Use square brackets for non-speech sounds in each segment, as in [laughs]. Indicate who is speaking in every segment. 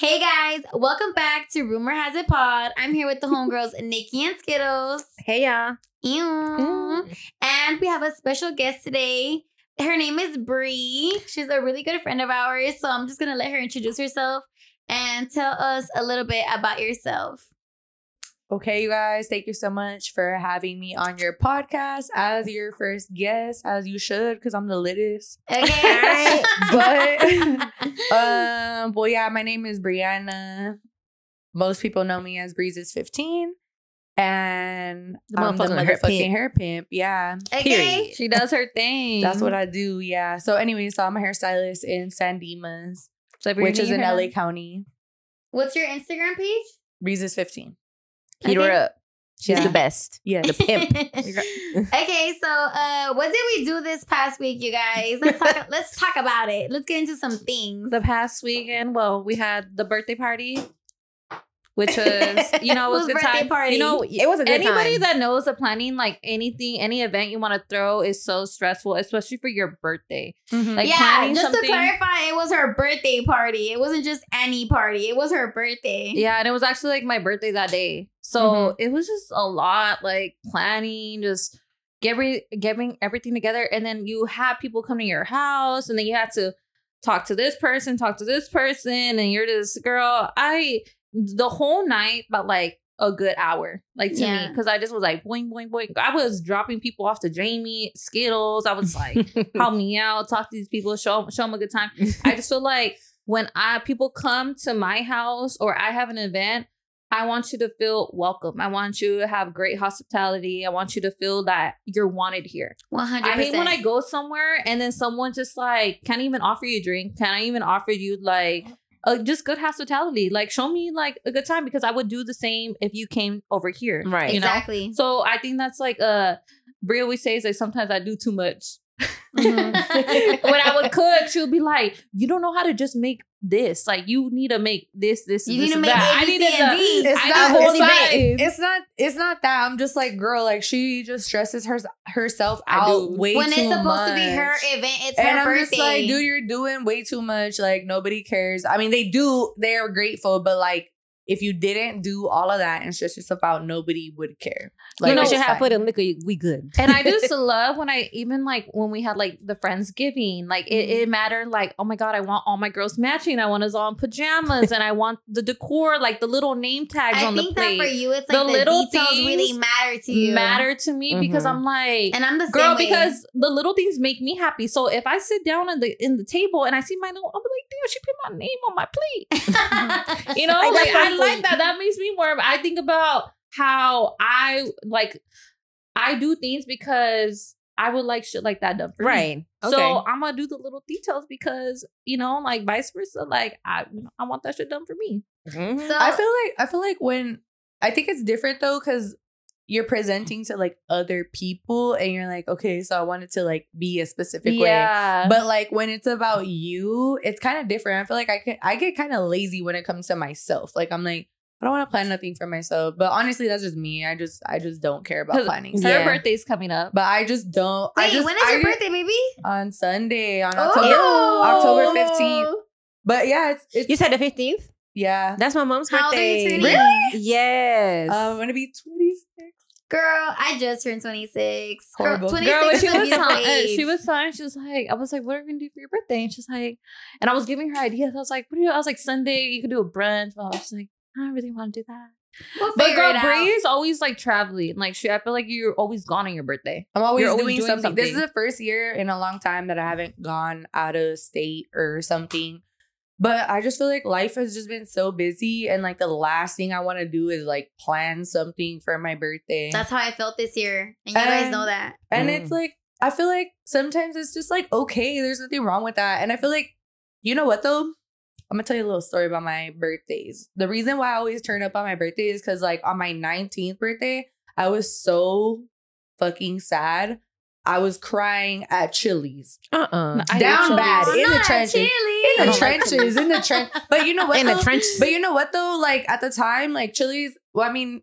Speaker 1: Hey guys, welcome back to Rumor Has It Pod. I'm here with the homegirls [laughs] Nikki and Skittles.
Speaker 2: Hey y'all.
Speaker 1: Ew.
Speaker 2: Mm.
Speaker 1: And we have a special guest today. Her name is Bree. She's a really good friend of ours. So I'm just gonna let her introduce herself and tell us a little bit about yourself.
Speaker 3: Okay, you guys, thank you so much for having me on your podcast as your first guest, as you should, because I'm the littest.
Speaker 1: Okay. [laughs]
Speaker 3: but [laughs] um, well, yeah, my name is Brianna. Most people know me as Brizus15. And
Speaker 2: the
Speaker 3: motherfucking, the
Speaker 2: motherfucking hair, pimp.
Speaker 3: hair pimp. Yeah.
Speaker 1: Okay. Period.
Speaker 2: She does her thing.
Speaker 3: That's what I do. Yeah. So, anyway, so I'm a hairstylist in San Dimas,
Speaker 2: so
Speaker 3: which is in LA County.
Speaker 1: What's your Instagram page?
Speaker 2: Brizus15. Hidora
Speaker 1: okay.
Speaker 2: She's
Speaker 3: yeah.
Speaker 2: the best.
Speaker 3: Yeah,
Speaker 2: the pimp. [laughs] [laughs] [laughs]
Speaker 1: okay, so uh, what did we do this past week, you guys? Let's talk. let's talk about it. Let's get into some things.
Speaker 4: The past weekend, well, we had the birthday party which was, you know, [laughs] it was
Speaker 1: Whose
Speaker 4: a good time.
Speaker 1: party?
Speaker 4: You know,
Speaker 2: It was a good
Speaker 4: anybody
Speaker 2: time.
Speaker 4: that knows the planning like anything, any event you want to throw is so stressful, especially for your birthday.
Speaker 3: Mhm.
Speaker 4: Like
Speaker 1: yeah,
Speaker 4: planning
Speaker 1: just to clarify, it was her birthday party. It wasn't just any party. It was her birthday.
Speaker 4: Yeah, and it was actually like my birthday that day. So it was just a lot like planning, just getting getting everything together. And then you have people come to your house and then you have to talk to this person, talk to this person, and you're this girl, I the whole night, but like a good hour, like to
Speaker 1: Yeah.
Speaker 4: me, because I just was like boing boing boing. I was dropping people off to Jamie Skittles. I was like, [laughs] help me out, talk to these people, show show them a good time. I just feel like when I people come to my house or I have an event, I want you to feel welcome. I want you to have great hospitality. I want you to feel that you're wanted here.
Speaker 1: One hundred
Speaker 4: I hate when I go somewhere and then someone just like can't even offer you a drink, can't even offer you like uh, just good hospitality. Like show me like a good time because I would do the same if you came over here.
Speaker 2: Right.
Speaker 4: You know?
Speaker 1: Exactly.
Speaker 4: So I think that's like uh Brie always says like sometimes I do too much.
Speaker 1: Mhm. [laughs]
Speaker 4: when I would cook, she would be like, "You don't know how to just make this. Like, you need to make this, this,
Speaker 1: You
Speaker 4: this,
Speaker 1: need to make
Speaker 4: that.
Speaker 1: A,
Speaker 4: I
Speaker 1: B,
Speaker 4: needed
Speaker 1: C,
Speaker 4: the-
Speaker 3: It's
Speaker 4: I
Speaker 3: not,
Speaker 4: need
Speaker 3: it's, not, it's not it's not that. I'm just like, girl, like she just stresses her, herself out way
Speaker 1: when
Speaker 3: too
Speaker 1: it's supposed to be her event, it's
Speaker 3: and
Speaker 1: her
Speaker 3: I'm
Speaker 1: birthday.
Speaker 3: just like, dude, you're doing way too much. Like nobody cares. I mean, they do. They are grateful, but like, if you didn't do all of that and stress yourself out, nobody would care. Like,
Speaker 2: you know,
Speaker 3: it's
Speaker 2: she have
Speaker 3: fine.
Speaker 2: for them liquor, we good.
Speaker 4: and I just [laughs] love when I even like when we had like the Friendsgiving, like it,
Speaker 1: Mm-hmm.
Speaker 4: it mattered. Like, oh my god, I want all my girls matching. I want us all in pajamas, and I want the decor, like the little name tags
Speaker 1: I
Speaker 4: on
Speaker 1: think that for you, it's like the,
Speaker 4: little
Speaker 1: details
Speaker 4: things
Speaker 1: really matter to you.
Speaker 4: matter to me because
Speaker 2: Mhm.
Speaker 4: I'm like,
Speaker 1: And I'm the same
Speaker 4: girl
Speaker 1: way.
Speaker 4: because the little things make me happy so if i sit down in the in the table and i see my little i'll be like damn she put my name on my plate [laughs] you know
Speaker 2: Like,
Speaker 4: like, i like
Speaker 2: sweet.
Speaker 4: that that makes me warm i think about how i like i do things because i would like shit like that done for me
Speaker 2: Right. Okay.
Speaker 4: so i'm gonna do the little details because you know like vice versa like i i want that shit done for me
Speaker 2: Mhm.
Speaker 1: so
Speaker 3: I feel like I feel like when I think it's different though because you're presenting to like other people and you're like, okay, so I wanted to like be a specific way. But like when it's about you, it's kind of different. I feel like I can I get kind of lazy when it comes to myself. Like I'm like, I don't want to plan nothing for myself. But honestly, that's just me. I just I just don't care about planning.
Speaker 4: So
Speaker 2: her
Speaker 4: birthday's coming up
Speaker 3: But I just don't. I
Speaker 1: wait,
Speaker 3: just,
Speaker 1: when is
Speaker 3: I
Speaker 1: your birthday, baby?
Speaker 3: On Sunday, on
Speaker 1: Oh!
Speaker 3: October. October 15th. But yeah, it's it's
Speaker 2: You said the 15th?
Speaker 3: yeah.
Speaker 2: That's my mom's
Speaker 1: How old are you
Speaker 2: birthday.
Speaker 1: turning?
Speaker 3: Really?
Speaker 2: Yes.
Speaker 3: Um, I'm gonna be 26.
Speaker 1: Girl, I just turned 26.
Speaker 3: Horrible.
Speaker 1: Girl, 26
Speaker 4: Girl, she was
Speaker 1: beautiful
Speaker 4: telling, she was telling, she was like, I was like, what are we gonna do for your birthday? And she's like, and I was giving her ideas. I was like, what do you? I was like, Sunday, you could do a brunch. But I was like, I don't really want to do that.
Speaker 1: We'll
Speaker 4: But girl,
Speaker 1: it.
Speaker 4: Bree is always like traveling. Like she, I feel like you're always gone on your birthday.
Speaker 3: I'm always,
Speaker 4: You're always
Speaker 3: doing,
Speaker 4: doing
Speaker 3: something. This is the first year in a long time that I haven't gone out of state or something. But I just feel like life has just been so busy, and like the last thing I want to do is like plan something for my birthday.
Speaker 1: That's how I felt this year. And you guys know that.
Speaker 3: and
Speaker 2: Mm.
Speaker 3: it's like I feel like sometimes it's just like okay, there's nothing wrong with that. And I feel like you know what though. I'm gonna tell you a little story about my birthdays. The reason why I always turn up on my birthday is because like on my 19th birthday, I was so fucking sad. I was crying at Chili's.
Speaker 2: uh-uh.
Speaker 4: I hate
Speaker 3: Down bad. In the
Speaker 1: not
Speaker 3: trenches. In the
Speaker 4: Oh
Speaker 3: trenches, in the trench. But you know what?
Speaker 2: In the
Speaker 3: though?
Speaker 2: trench.
Speaker 3: But you know what though? Like at the time, like Chili's. Well, I mean,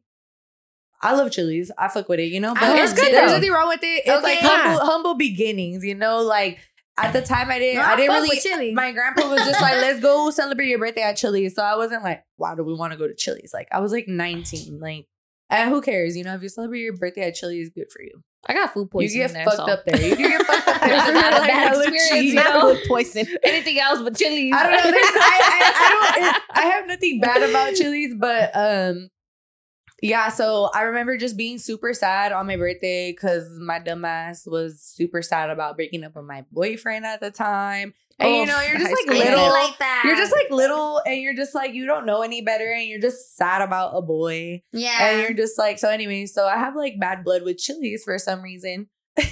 Speaker 3: I love Chili's. I fuck with it. You know, but
Speaker 1: love
Speaker 3: there's there's nothing wrong with it. It's like humble, humble beginnings. You know, like at the time I didn't
Speaker 1: No,
Speaker 3: I didn't really my grandpa was just like, let's go [laughs] celebrate your birthday at Chili's. So I wasn't like, why do we want to go to Chili's? Like I was like 19. Like and who cares? You know, if you celebrate your birthday at Chili's, good for you.
Speaker 4: I got food poisoning.
Speaker 3: You get
Speaker 4: there.
Speaker 3: fucked
Speaker 4: so.
Speaker 3: up there. You get fucked up [laughs] there.
Speaker 4: Not a bad experience, you know?
Speaker 2: Food poison.
Speaker 4: Anything else but chilies.
Speaker 3: I don't know. I, I, I [laughs] don't. It, I have nothing bad about chilies, but um, yeah. So I remember just being super sad on my birthday because my dumbass was super sad about breaking up with my boyfriend at the time. And oh, you
Speaker 4: Oh,
Speaker 3: know, you're [laughs] just like little.
Speaker 1: like that.
Speaker 3: you're just like little, and you're just like you don't know any better, and you're just sad about a boy,
Speaker 1: yeah.
Speaker 3: and you're just like so. Anyway, so I have like bad blood with Chili's for some reason. [laughs]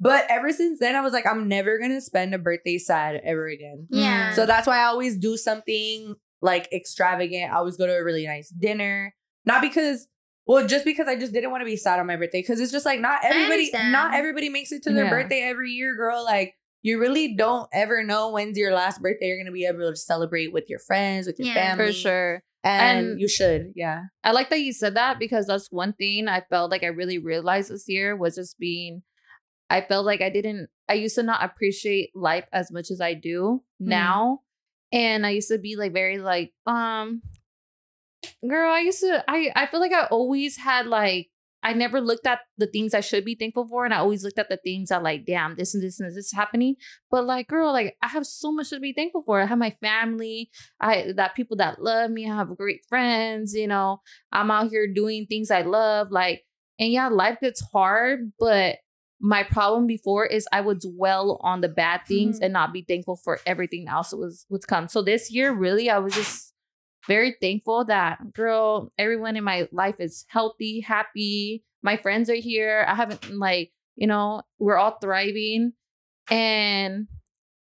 Speaker 3: But ever since then, I was like, I'm never gonna spend a birthday sad ever again.
Speaker 1: yeah.
Speaker 3: So that's why I always do something like extravagant. I always go to a really nice dinner. Not because, well, just because I just didn't want to be sad on my birthday. Cause it's just like not everybody, not everybody makes it to their
Speaker 4: Yeah.
Speaker 3: birthday every year, girl. Like you really don't ever know when's your last birthday you're gonna be able to celebrate with your friends, with your
Speaker 1: Yeah,
Speaker 3: family.
Speaker 4: for sure.
Speaker 3: And,
Speaker 4: And-
Speaker 3: you should, yeah.
Speaker 4: I like that you said that because that's one thing I felt like I really realized this year was just being I felt like I didn't I used to not appreciate life as much as I do
Speaker 3: Mm.
Speaker 4: now. And I used to be like very like, um girl, I used to I I feel like I always had like I never looked at the things I should be thankful for, and I always looked at the things that like, damn, this and this and this is happening. But like, girl, like I have so much to be thankful for. I have my family, I that people that love me. I have great friends. You know, I'm out here doing things I love. Like, and yeah, life gets hard, but my problem before is I would dwell on the bad things
Speaker 3: Mhm.
Speaker 4: and not be thankful for everything else that was what's come. So this year, really, I was just very thankful that girl, everyone in my life is healthy, happy. My friends are here. I haven't like, you know, we're all thriving. And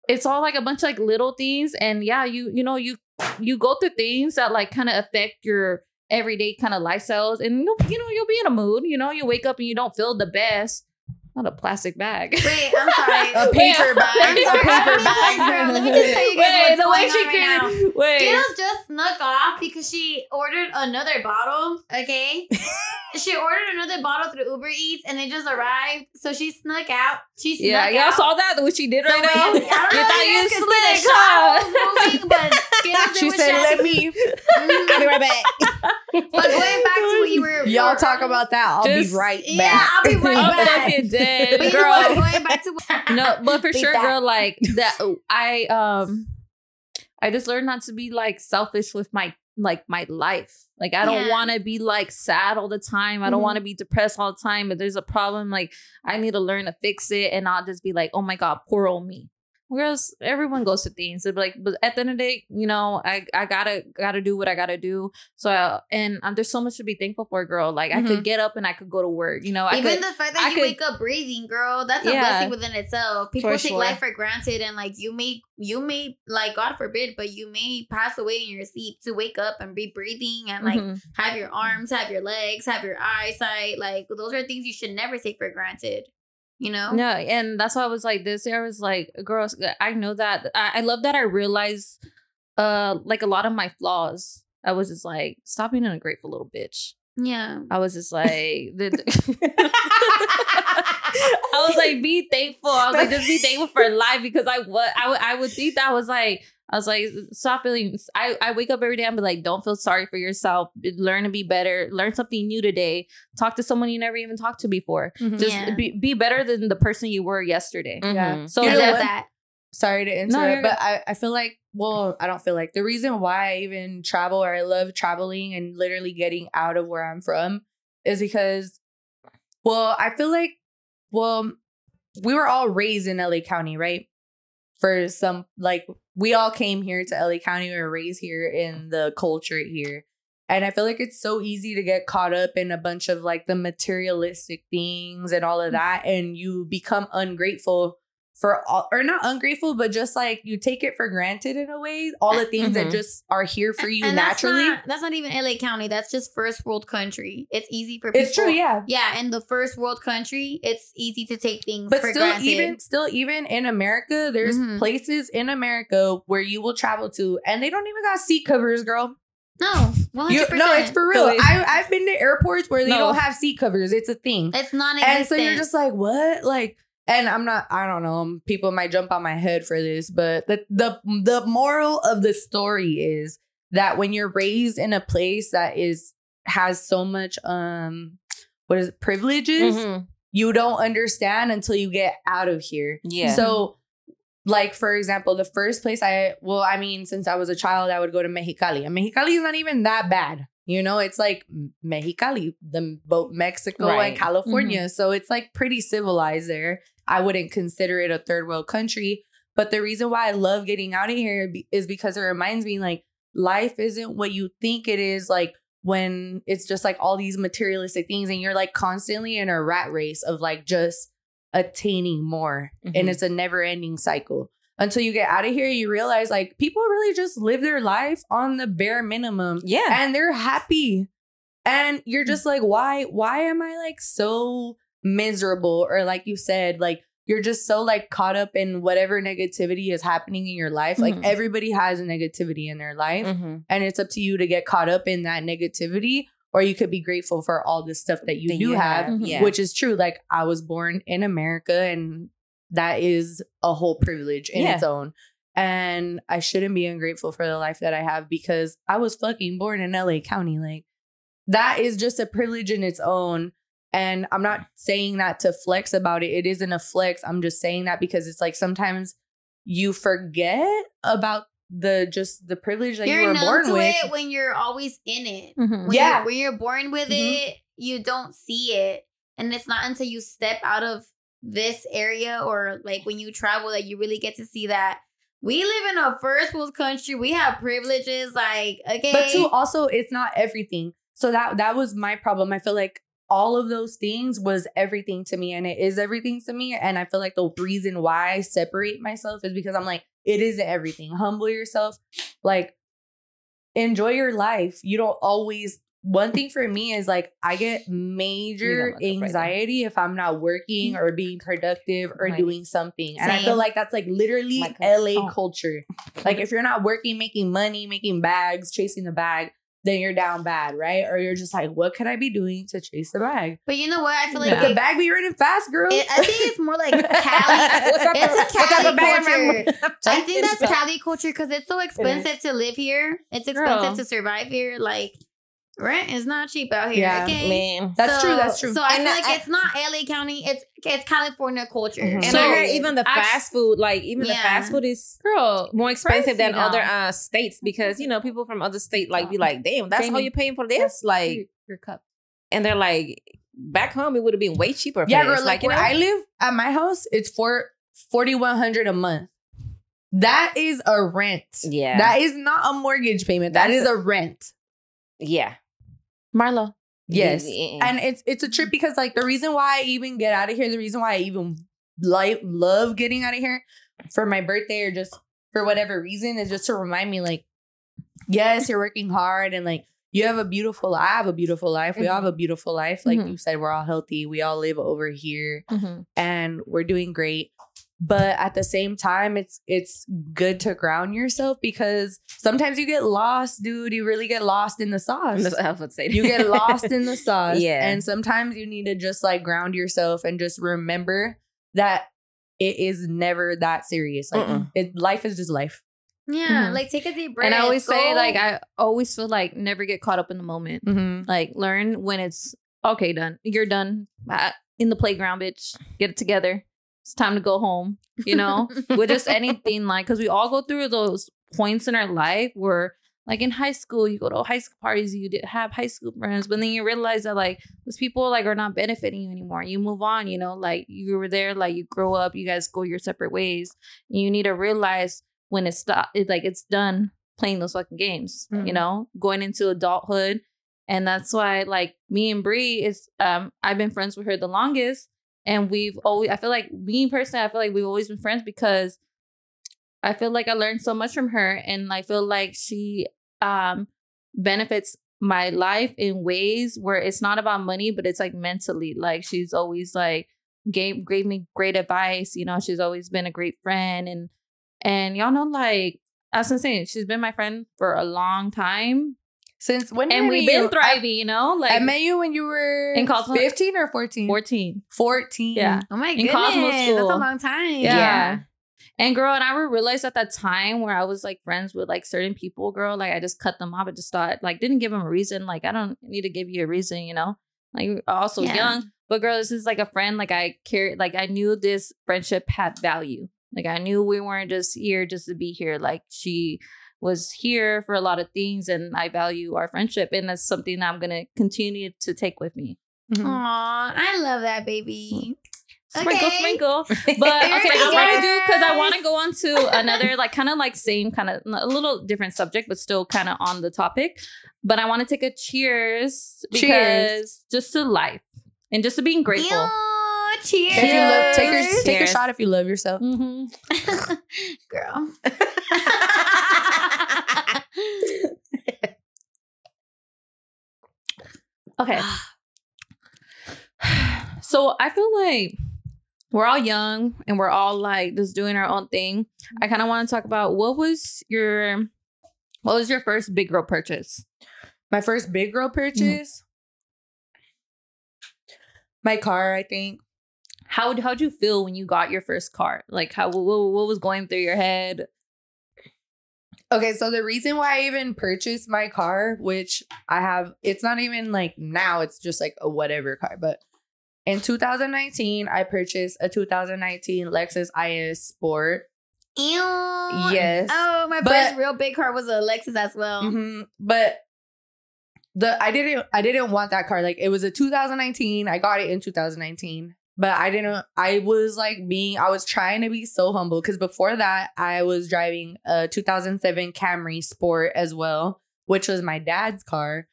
Speaker 4: it's all like a bunch of like little things. And yeah, you, you know, you you go through things that like kind of affect your everyday kind of lifestyles. And you you know, you'll be in a mood, you know, you wake up and you don't feel the best. Not a plastic bag.
Speaker 1: Wait, I'm [laughs] sorry.
Speaker 3: A paper bag.
Speaker 1: I'm sorry.
Speaker 3: A
Speaker 1: paper
Speaker 3: bag.
Speaker 1: Let me just tell you guys
Speaker 4: Wait,
Speaker 1: what's
Speaker 4: the way
Speaker 1: going
Speaker 4: she
Speaker 1: on right now.
Speaker 4: can wait.
Speaker 1: Skittles just snuck off because she ordered another bottle. Okay, [laughs] she ordered another bottle through Uber Eats and it just arrived. So she snuck out. She snuck
Speaker 4: Yeah, y'all saw that what she did right
Speaker 1: wait,
Speaker 4: now.
Speaker 1: I don't [laughs]
Speaker 4: You
Speaker 1: know
Speaker 4: thought
Speaker 1: if
Speaker 4: you
Speaker 1: you guys could
Speaker 4: slick, huh?
Speaker 1: moving, but Skittles
Speaker 3: She said, "Let me."
Speaker 2: I'll be right back.
Speaker 1: But going back to what you were, you
Speaker 3: Y'all
Speaker 1: were
Speaker 3: talk about that. I'll
Speaker 4: Just-
Speaker 3: be right back.
Speaker 1: Yeah,
Speaker 3: back.
Speaker 1: I'll be right [laughs]
Speaker 4: I'm
Speaker 1: back.
Speaker 4: fucking dead,
Speaker 1: But you know. Going back to what, [laughs]
Speaker 4: no, but for sure,
Speaker 1: back.
Speaker 4: girl, like that. I um, I just learned not to be like selfish with my like my life. Like I don't
Speaker 1: Yeah.
Speaker 4: want to be like sad all the time. I don't
Speaker 3: Mhm.
Speaker 4: want to be depressed all the time. If there's a problem, like I need to learn to fix it and not just be like, oh my god, poor old me. Whereas everyone goes to things, they're like, but at the end of the day, you know, I I gotta gotta do what I gotta do. So uh, and um, there's so much to be thankful for, girl. Like I could get up and I could go to work. You know, I
Speaker 1: Even
Speaker 4: could.
Speaker 1: the fact that
Speaker 4: I
Speaker 1: you
Speaker 4: could-
Speaker 1: wake up breathing, girl, that's a
Speaker 4: Yeah.
Speaker 1: blessing within itself. People take
Speaker 4: sure.
Speaker 1: life for granted, and like you may, you may, like God forbid, but you may pass away in your sleep to wake up and be breathing and like
Speaker 4: Mhm.
Speaker 1: have your arms, have your legs, have your eyesight. Like those are things you should never take for granted. You know?
Speaker 4: No, and that's why I was like, this year I was like, girls, I know that. I, I love that I realized, uh, like a lot of my flaws. I was just like, stop being an ungrateful little bitch.
Speaker 1: Yeah.
Speaker 4: I was just like, [laughs] the, [laughs] I was like, be thankful. I was like, just be thankful for life because I would, I would, I would think that was like, I was like, stop feeling. I, I wake up every day and be like, don't feel sorry for yourself. Learn to be better. Learn something new today. Talk to someone you never even talked to before.
Speaker 3: Mhm.
Speaker 4: Just
Speaker 1: Yeah.
Speaker 4: be, be better than the person you were yesterday.
Speaker 3: Yeah.
Speaker 4: So
Speaker 1: I love that.
Speaker 3: Sorry to interrupt,
Speaker 4: good.
Speaker 3: but I, I feel like, well, I don't feel like the reason why I even travel or I love traveling and literally getting out of where I'm from is because, well, I feel like, well, we were all raised in LA County, right? For some, like, we all came here to LA County. We were raised here in the culture here. And I feel like it's so easy to get caught up in a bunch of like the materialistic things and all of mm. that. And you become ungrateful for all, or not ungrateful, but just like you take it for granted in a way. All the things that
Speaker 4: Mhm.
Speaker 3: just are here for you
Speaker 1: and
Speaker 3: naturally.
Speaker 1: That's not, that's not even LA County. That's just first world country. It's easy for people.
Speaker 3: it's true, yeah.
Speaker 1: Yeah, in the first world country, it's easy to take things
Speaker 3: But
Speaker 1: for
Speaker 3: still,
Speaker 1: granted.
Speaker 3: even still, even in America, there's
Speaker 1: Mhm.
Speaker 3: places in America where you will travel to, and they don't even got seat covers, girl.
Speaker 1: no, one
Speaker 3: You, no, it's for real. I, I've been to airports where they
Speaker 4: No.
Speaker 3: don't have seat covers. It's a thing.
Speaker 1: It's non-existent.
Speaker 3: and so you're just like, what? Like, and I'm not, I don't know, people might jump on my head for this, but the the the moral of the story is that when you're raised in a place that is has so much um what is it, privileges,
Speaker 2: Mhm.
Speaker 3: you don't understand until you get out of here.
Speaker 2: Yeah.
Speaker 3: So like for example, the first place I well, I mean, since I was a child, I would go to Mexicali. And Mexicali is not even that bad. You know, it's like Mexicali, the both Mexico
Speaker 2: Right.
Speaker 3: and California. So it's like pretty civilized there. I wouldn't consider it a third world country. But the reason why I love getting out of here is because it reminds me like life isn't what you think it is. Like when it's just like all these materialistic things and you're like constantly in a rat race of like just attaining more.
Speaker 2: Mhm.
Speaker 3: And it's a never ending cycle. Until you get out of here, you realize like people really just live their life on the bare minimum
Speaker 2: yeah.
Speaker 3: and they're happy. And you're just like, why, why am I like so miserable? Or like you said, like you're just so like caught up in whatever negativity is happening in your life. Like
Speaker 2: Mhm.
Speaker 3: everybody has a negativity in their life.
Speaker 2: Mhm.
Speaker 3: And it's up to you to get caught up in that negativity, or you could be grateful for all the stuff that you
Speaker 2: That
Speaker 3: do have,
Speaker 1: have,
Speaker 2: yeah.
Speaker 3: which is true. Like I was born in America, and that is a whole privilege in
Speaker 2: Yeah.
Speaker 3: its own. And I shouldn't be ungrateful for the life that I have because I was fucking born in LA County. Like that is just a privilege in its own. And I'm not saying that to flex about it. It isn't a flex. I'm just saying that because it's like sometimes you forget about the just the privilege that
Speaker 1: you're
Speaker 3: you were born
Speaker 1: to
Speaker 3: with.
Speaker 1: it when you're always in it.
Speaker 4: Mhm.
Speaker 1: When
Speaker 3: Yeah.
Speaker 1: you're, when you're born with
Speaker 3: Mhm.
Speaker 1: it, you don't see it, and it's not until you step out of this area or like when you travel that you really get to see that we live in a first world country. We have privileges. Like okay,
Speaker 3: But too, also, it's not everything. So that that was my problem. I feel like all of those things was everything to me, and it is everything to me. And I feel like the reason why I separate myself is because I'm like, it isn't everything. Humble yourself, like enjoy your life. You don't always. One thing for me is like I get major
Speaker 2: don't look up right
Speaker 3: anxiety if I'm not working or being productive or
Speaker 2: Right.
Speaker 3: doing something, and I feel like that's like literally LA
Speaker 2: oh.
Speaker 3: culture. Like if you're not working, making money, making bags, chasing the bag, then you're down bad, right? Or you're just like, what could I be doing to chase the bag?
Speaker 1: but you know what? I feel like
Speaker 3: But the
Speaker 1: it-
Speaker 3: bag be running fast, girl.
Speaker 1: it- I think it's more like [laughs] Cali. it's a [laughs] Cali culture. I think that's Cali culture because it's so expensive to live here. It's expensive
Speaker 4: Girl.
Speaker 1: to survive here. Like rent is not cheap out here.
Speaker 3: Yeah,
Speaker 1: okay,
Speaker 2: Man.
Speaker 3: That's
Speaker 1: So-
Speaker 3: true. That's true.
Speaker 1: So I
Speaker 2: And
Speaker 1: feel
Speaker 2: I-
Speaker 1: like it's not LA County. It's it's California culture.
Speaker 3: Mhm.
Speaker 2: And
Speaker 1: So
Speaker 2: I heard even the
Speaker 4: I-
Speaker 2: fast food, like even the fast food is
Speaker 4: Girl,
Speaker 2: more expensive than
Speaker 4: Pricey now.
Speaker 2: other uh states because you know people from other state like be like, damn, that's all you're paying for this, like,
Speaker 4: your cup.
Speaker 2: and they're like, back home it would have been way cheaper.
Speaker 3: Yeah, girl. Like,
Speaker 2: you
Speaker 3: where? I live at my house, it's for forty one hundred a month. That is a rent.
Speaker 2: yeah,
Speaker 3: That is not a mortgage payment. That
Speaker 2: That's
Speaker 3: is a rent.
Speaker 2: yeah,
Speaker 4: Marlo.
Speaker 3: Yes.
Speaker 2: Yeah.
Speaker 3: And mm. it's it's a trip because like the reason why I even get out of here, the reason why I even like love getting out of here for my birthday or just for whatever reason is just to remind me like, yes, you're working hard and like you have a beautiful I have a beautiful life. We all have mm-hmm. a beautiful life. Like
Speaker 4: Mhm.
Speaker 3: you said, we're all healthy. We all live over here
Speaker 4: Mm-hmm.
Speaker 3: and we're doing great. But at the same time, it's it's good to ground yourself because sometimes you get lost, dude. You really get lost in the sauce
Speaker 2: I would say
Speaker 3: you get lost in the [laughs] sauce.
Speaker 2: Yeah.
Speaker 3: And sometimes you need to just like ground yourself and just remember that it is never that serious. Like it life is just life.
Speaker 1: Yeah,
Speaker 4: Mhm.
Speaker 1: like take a deep breath.
Speaker 4: And I always say, like, I always feel like never get caught up in the moment.
Speaker 3: Mm-hmm.
Speaker 4: Like, learn when it's okay, done. You're done in the playground, bitch. Get it together. It's time to go home. You know, [laughs] with just anything, like, because we all go through those points in our life where, like, in high school, you go to high school parties, you did have high school friends, but then you realize that, like, those people, like, are not benefiting you anymore. You move on, you know, like, you were there, like, you grow up, you guys go your separate ways. And you need to realize when it's stop, it's like, it's done playing those fucking games, you
Speaker 3: Mhm.
Speaker 4: know, going into adulthood. And that's why, like me and Bree is, um, I've been friends with her the longest, and we've always. I feel like me personally, I feel like we've always been friends because I feel like I learned so much from her, and I feel like she um benefits my life in ways where it's not about money, but it's like mentally. Like she's always like gave gave me great advice. You know, she's always been a great friend, and and y'all know like. I was gonna she's been my friend for a long time,
Speaker 3: Since when? did
Speaker 4: and we've been
Speaker 3: you?
Speaker 4: thriving, you know, like
Speaker 3: I met you when you were
Speaker 4: In Cosmo-
Speaker 3: 15 or 14?
Speaker 4: 14.
Speaker 3: 14.
Speaker 4: Yeah.
Speaker 1: Oh my
Speaker 4: In
Speaker 1: goodness,
Speaker 4: Cosmo
Speaker 1: that's
Speaker 4: School.
Speaker 1: a long time.
Speaker 4: Yeah. And girl, and I realized at that time where I was like friends with like certain people, girl, like I just cut them off. I just thought like didn't give them a reason. Like I don't need to give you a reason, you know. Like also
Speaker 1: Yeah.
Speaker 4: young, but girl, this is like a friend. Like I carried, like I knew this friendship had value. Like I knew we weren't just here just to be here. Like she was here for a lot of things, and I value our friendship, and that's something that I'm gonna continue to take with me.
Speaker 3: Mhm.
Speaker 1: Aw, I love that baby.
Speaker 4: Sprinkle,
Speaker 1: Okay.
Speaker 4: sprinkle. [laughs] But okay,
Speaker 1: Very
Speaker 4: I want to do because I want to go on to another [laughs] like kind of like same kind of a little different subject, but still kind of on the topic. But I want to take a cheers because
Speaker 3: Cheers.
Speaker 4: just to life and just to being grateful.
Speaker 1: Ew, cheers.
Speaker 3: If you love, take your take a
Speaker 4: Cheers.
Speaker 3: shot if you love yourself.
Speaker 4: hmm [laughs]
Speaker 1: Girl.
Speaker 4: Okay. so I feel like we're all young and we're all like just doing our own thing. I kind of want to talk about what was your what was your first big girl purchase?
Speaker 3: My first big girl mm-hmm. purchase. My car, I think.
Speaker 4: How how'd you feel when you got your first car? Like how what, what was going through your head?
Speaker 3: Okay, so the reason why I even purchased my car, which I have, it's not even like now, it's just like a whatever car. But in 2019, I purchased a 2019 Lexus IS Sport.
Speaker 1: Ew.
Speaker 3: Yes.
Speaker 1: Oh, my
Speaker 3: But-
Speaker 1: first real big car was a Lexus as well.
Speaker 3: Mhm. But the I didn't I didn't want that car. Like it was a 2019. I got it in 2019. But I didn't I was like being I was trying to be so humble because before that I was driving a 2007 Camry Sport as well, which was my dad's car.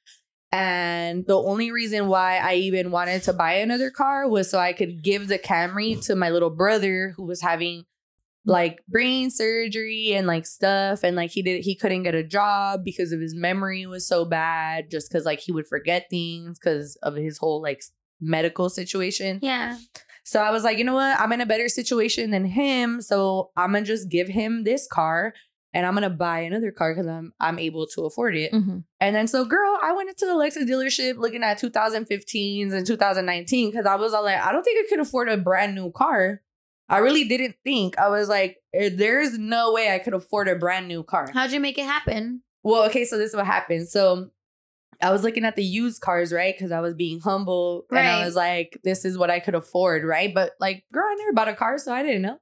Speaker 3: And the only reason why I even wanted to buy another car was so I could give the Camry to my little brother who was having like brain surgery and like stuff and like he did he couldn't get a job because of his memory was so bad just cuz like he would forget things cuz of his whole like medical situation.
Speaker 1: Yeah.
Speaker 3: So I was like, you know what? I'm in a better situation than him, so I'm going to just give him this car and I'm going to buy another car cuz I'm I'm able to afford it.
Speaker 4: Mm-hmm.
Speaker 3: And then so girl, I went into the Lexus dealership looking at 2015s and 2019 cuz I was all like, I don't think I could afford a brand new car. I really didn't think. I was like, "Eh, there's no way I could afford a brand new car.
Speaker 1: How'd you make it happen?
Speaker 3: Well, okay, so this is what happened. So I was looking at the used cars, right? Because I was being humble and I was like, this is what I could afford, right? But like, girl, I never bought a car, so I didn't know.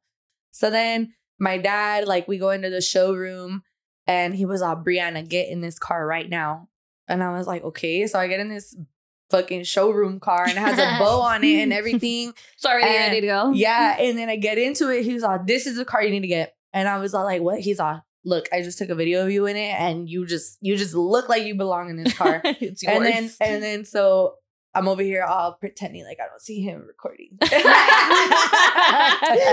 Speaker 3: So then my dad, like, we go into the showroom and he was all, Brianna, get in this car right now. And I was like, okay. So I get in this fucking showroom car and it has a bow on it and [laughs] everything.
Speaker 4: Sorry,
Speaker 3: And-
Speaker 4: ready to go?
Speaker 3: Yeah. And then I get into it. He was like, this is the car you need to get. And I was like, what? He's all, look, I just took a video of you in it and you just, you just look like you belong in this car. [laughs]
Speaker 4: it's yours.
Speaker 3: and then, and then so I'm over here all pretending like I don't see him recording. [laughs] [laughs]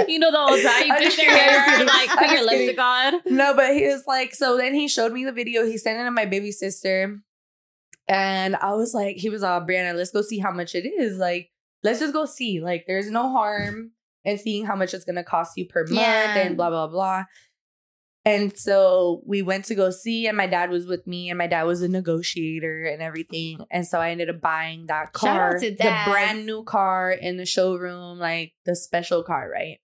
Speaker 4: you know the whole time you
Speaker 3: just
Speaker 4: your hair, like put your
Speaker 3: just kidding.
Speaker 4: lipstick on.
Speaker 3: no, but he was like, so then he showed me the video. He sent it to my baby sister. And I was like, he was all, Brianna, let's go see how much it is. Like, let's just go see. Like, there's no harm in seeing how much it's gonna cost you per month
Speaker 1: Yeah.
Speaker 3: and blah, blah, blah. And so we went to go see, and my dad was with me, and my dad was a negotiator and everything. And so I ended up buying that car, the brand new car in the showroom, like the special car, right?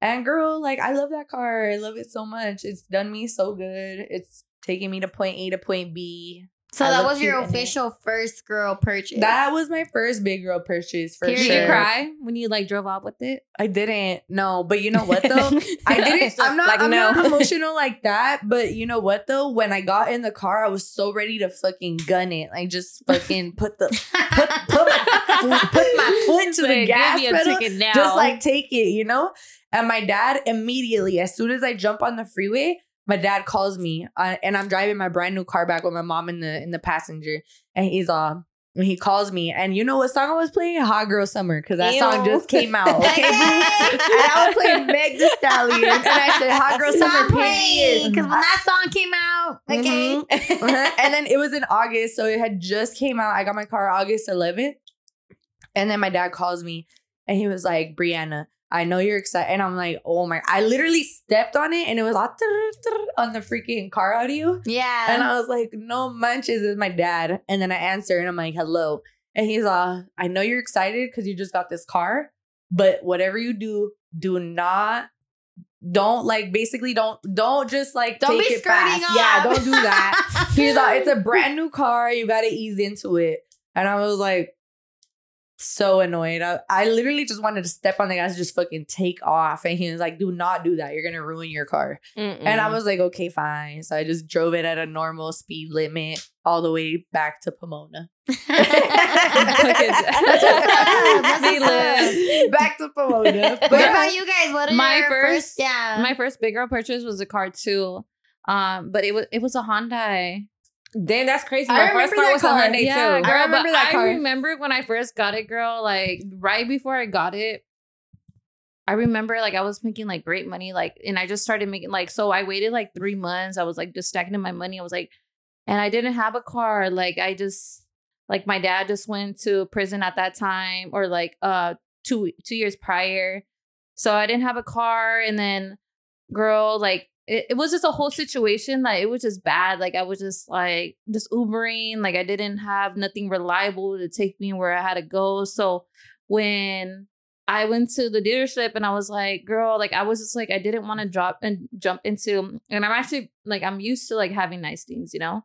Speaker 3: And girl, like I love that car. I love it so much. It's done me so good. It's taking me to point A to point B.
Speaker 1: So
Speaker 3: I
Speaker 1: that was your
Speaker 3: cute it.
Speaker 1: official first girl purchase.
Speaker 3: That was my first big girl purchase for
Speaker 1: Period.
Speaker 3: sure.
Speaker 4: Did you cry when you like drove off with it?
Speaker 3: I didn't. No, but you know what though? [laughs] I didn't. I'm not.
Speaker 4: Like,
Speaker 3: I'm
Speaker 4: no.
Speaker 3: not emotional like that. But you know what though? When I got in the car, I was so ready to fucking gun it. Like just fucking put the put put my foot, put my [laughs] foot to the gas
Speaker 4: give me a
Speaker 3: pedal.
Speaker 4: ticket now.
Speaker 3: Just like take it, you know. And my dad immediately, as soon as I jump on the freeway, my dad calls me, uh, and I'm driving my brand new car back with my mom in the in the passenger, and he's uh. When he calls me, and you know what song I was playing? Hot Girl Summer, because that song just came out. [laughs] Okay, [laughs] and I was playing Meg the Stallion, and I said Hot Girl Summer.
Speaker 1: Stop.
Speaker 3: Period.
Speaker 1: Because when that song came out, okay.
Speaker 3: Mhm. and then it was in August, so it had just came out. I got my car August 11th, and then my dad calls me, and he was like, "Brianna, I know you're excited. And I'm like, oh my, I literally stepped on it and it was on the freaking car audio.
Speaker 1: Yeah.
Speaker 3: And I was like, no munches it's my dad. And then I answer and I'm like, hello. And he's like, I know you're excited because you just got this car, but whatever you do, do not don't like basically don't don't just like
Speaker 1: Don't
Speaker 3: take
Speaker 1: be
Speaker 3: it
Speaker 1: skirting
Speaker 3: fast. Yeah, don't do that. He's like, it's a [laughs] brand new car. You gotta ease into it. And I was like, so annoyed. I, I literally just wanted to step on the gas and just fucking take off. And he was like, do not do that. You're gonna ruin your car. And
Speaker 2: Mm.
Speaker 3: I was like, okay, fine. So I just drove it at a normal speed limit all the way back to Pomona. [laughs] [laughs]
Speaker 1: That's what's up. That's
Speaker 4: They
Speaker 1: what's up.
Speaker 4: live.
Speaker 3: back to Pomona. [laughs]
Speaker 1: What about you guys? What are
Speaker 4: My
Speaker 1: your
Speaker 4: first-
Speaker 1: yeah.
Speaker 4: My first big girl purchase was a car too. Um, but it was it was a Hyundai.
Speaker 2: Damn, that's crazy.
Speaker 3: I
Speaker 2: first
Speaker 3: remember
Speaker 2: car
Speaker 3: that
Speaker 2: was a
Speaker 3: car.
Speaker 2: Hyundai
Speaker 4: yeah,
Speaker 2: too.
Speaker 4: girl,
Speaker 3: I remember
Speaker 4: but
Speaker 3: that car.
Speaker 4: I remember when I first got it, girl. Like right before I got it, I remember like I was making like great money, like, and I just started making like. So I waited like three months. I was like just stacking in my money. I was like, and I didn't have a car. Like I just like my dad just went to prison at that time, or like uh two two years prior. So I didn't have a car, and then girl, like it, it was just a whole situation. Like it was just bad. Like I was just like just Ubering. Like I didn't have nothing reliable to take me where I had to go. So when I went to the dealership and I was like, girl, like I was just like I didn't want to drop and jump into and I'm actually like I'm used to like having nice things, you know?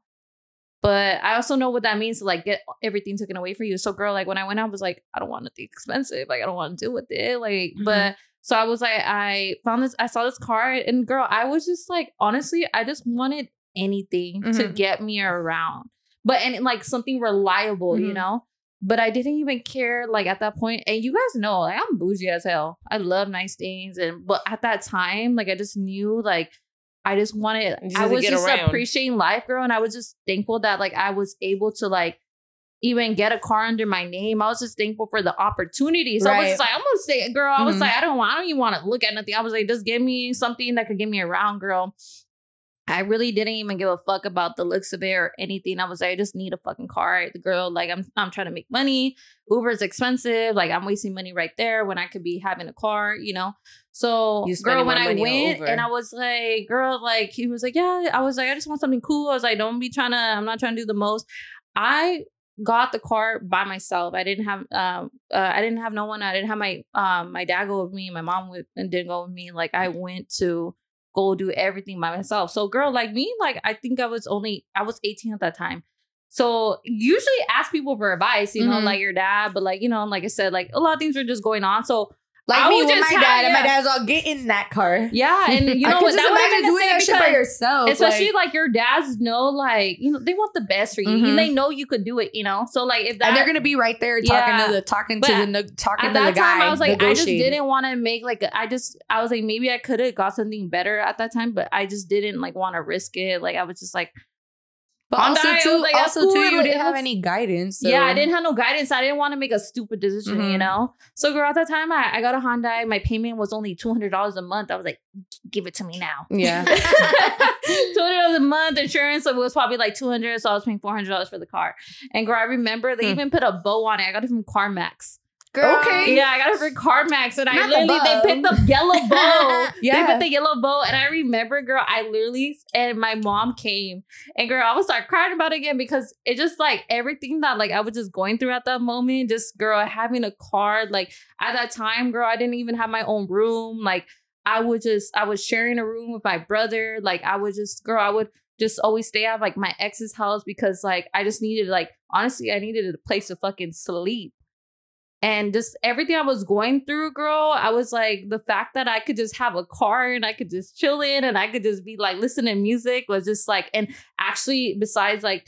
Speaker 4: But I also know what that means to like get everything taken away from you. So girl, like when I went out, I was like, I don't want nothing expensive. Like I don't want to deal with it. Like, mm-hmm. but so I was like, I found this, I saw this car, and girl, I was just like, honestly, I just wanted anything to
Speaker 3: Mhm.
Speaker 4: get me around, but and like something reliable, you
Speaker 3: Mhm.
Speaker 4: know. But I didn't even care like at that point. And you guys know, like I'm bougie as hell. I love nice things, and but at that time, like I just knew like. I just wanted.
Speaker 2: Just
Speaker 4: I was just
Speaker 2: around.
Speaker 4: appreciating life, girl, and I was just thankful that like I was able to like even get a car under my name. I was just thankful for the opportunity. So I was just like, I'm gonna say, girl, I was
Speaker 3: Mhm.
Speaker 4: like, I don't want, I don't even want to look at nothing. I was like, just give me something that could get me around, girl. I really didn't even give a fuck about the looks of it or anything. I was like, I just need a fucking car. The girl, like, I'm I'm trying to make money. Uber's expensive. Like, I'm wasting money right there when I could be having a car, you know. So,
Speaker 2: You
Speaker 4: girl, when I went and I was like, girl, like, he was like, yeah. I was like, I just want something cool. I was like, don't be trying to. I'm not trying to do the most. I got the car by myself. I didn't have um uh, I didn't have no one. I didn't have my um my dad go with me. My mom with, and didn't go with me. Like I went to go do everything by myself. So girl, like me, like I think I was only I was 18 at that time. So usually ask people for advice, you know,
Speaker 3: Mhm.
Speaker 4: like your dad, but like, you know, like I said, like a lot of things were just going on. So
Speaker 3: Like
Speaker 4: I
Speaker 3: me
Speaker 4: would
Speaker 3: with my
Speaker 4: have-
Speaker 3: dad, and my dad's all get in that car.
Speaker 4: yeah, and you [laughs] know what that would
Speaker 3: doing that shit by yourself.
Speaker 4: especially
Speaker 3: like-
Speaker 4: like, your dads know like you know they want the best for you
Speaker 3: Mhm.
Speaker 4: and they know you could do it you know so like if that
Speaker 3: and they're gonna be right there talking
Speaker 4: Yeah.
Speaker 3: to the talking
Speaker 4: But
Speaker 3: to the talking
Speaker 4: at
Speaker 3: to the
Speaker 4: that
Speaker 3: guy.
Speaker 4: time I was like I just didn't want to make like I just I was like maybe I could have got something better at that time but I just didn't like want to risk it like I was just like
Speaker 3: But
Speaker 4: Hyundai,
Speaker 3: also too,
Speaker 4: like,
Speaker 3: also
Speaker 4: cool.
Speaker 3: too, you didn't have any guidance. so-
Speaker 4: yeah I didn't have no guidance I didn't want to make a stupid decision you
Speaker 3: Mhm.
Speaker 4: know so girl at that time I, I got a Hyundai my payment was only two hundred dollars a month I was like give it to me now
Speaker 3: Yeah. [laughs]
Speaker 4: two hundred dollars a month insurance. So it was probably like two hundred. So I was paying four hundred dollars for the car. And girl, I remember they
Speaker 3: Hmm.
Speaker 4: even put a bow on it. I got it from CarMax.
Speaker 1: Girl.
Speaker 3: Okay.
Speaker 4: Yeah, I got it from CarMax, and I
Speaker 1: Not the
Speaker 4: literally they
Speaker 1: bow.
Speaker 4: picked the yellow [laughs] bow.
Speaker 3: Yeah, they
Speaker 4: put the yellow bow, and I remember, girl, I literally and my mom came, and girl, I was start crying about it again because it just like everything that like I was just going through at that moment. Just girl having a car, like at that time, girl, I didn't even have my own room. Like I would just I was sharing a room with my brother. Like I would just girl, I would just always stay at like my ex's house because like I just needed like honestly I needed a place to fucking sleep. And just everything I was going through, girl, I was like the fact that I could just have a car and I could just chill in and I could just be like listening to music was just like and actually besides like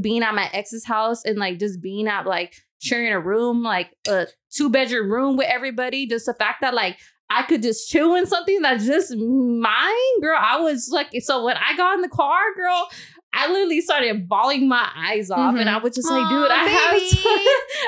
Speaker 4: being at my ex's house and like just being at like sharing a room, like a two bedroom room with everybody, just the fact that like I could just chill in something that's just mine, girl. I was like, so when I got in the car, girl, I literally started bawling my eyes off, and
Speaker 3: Mhm.
Speaker 4: I was just like, dude, I have to.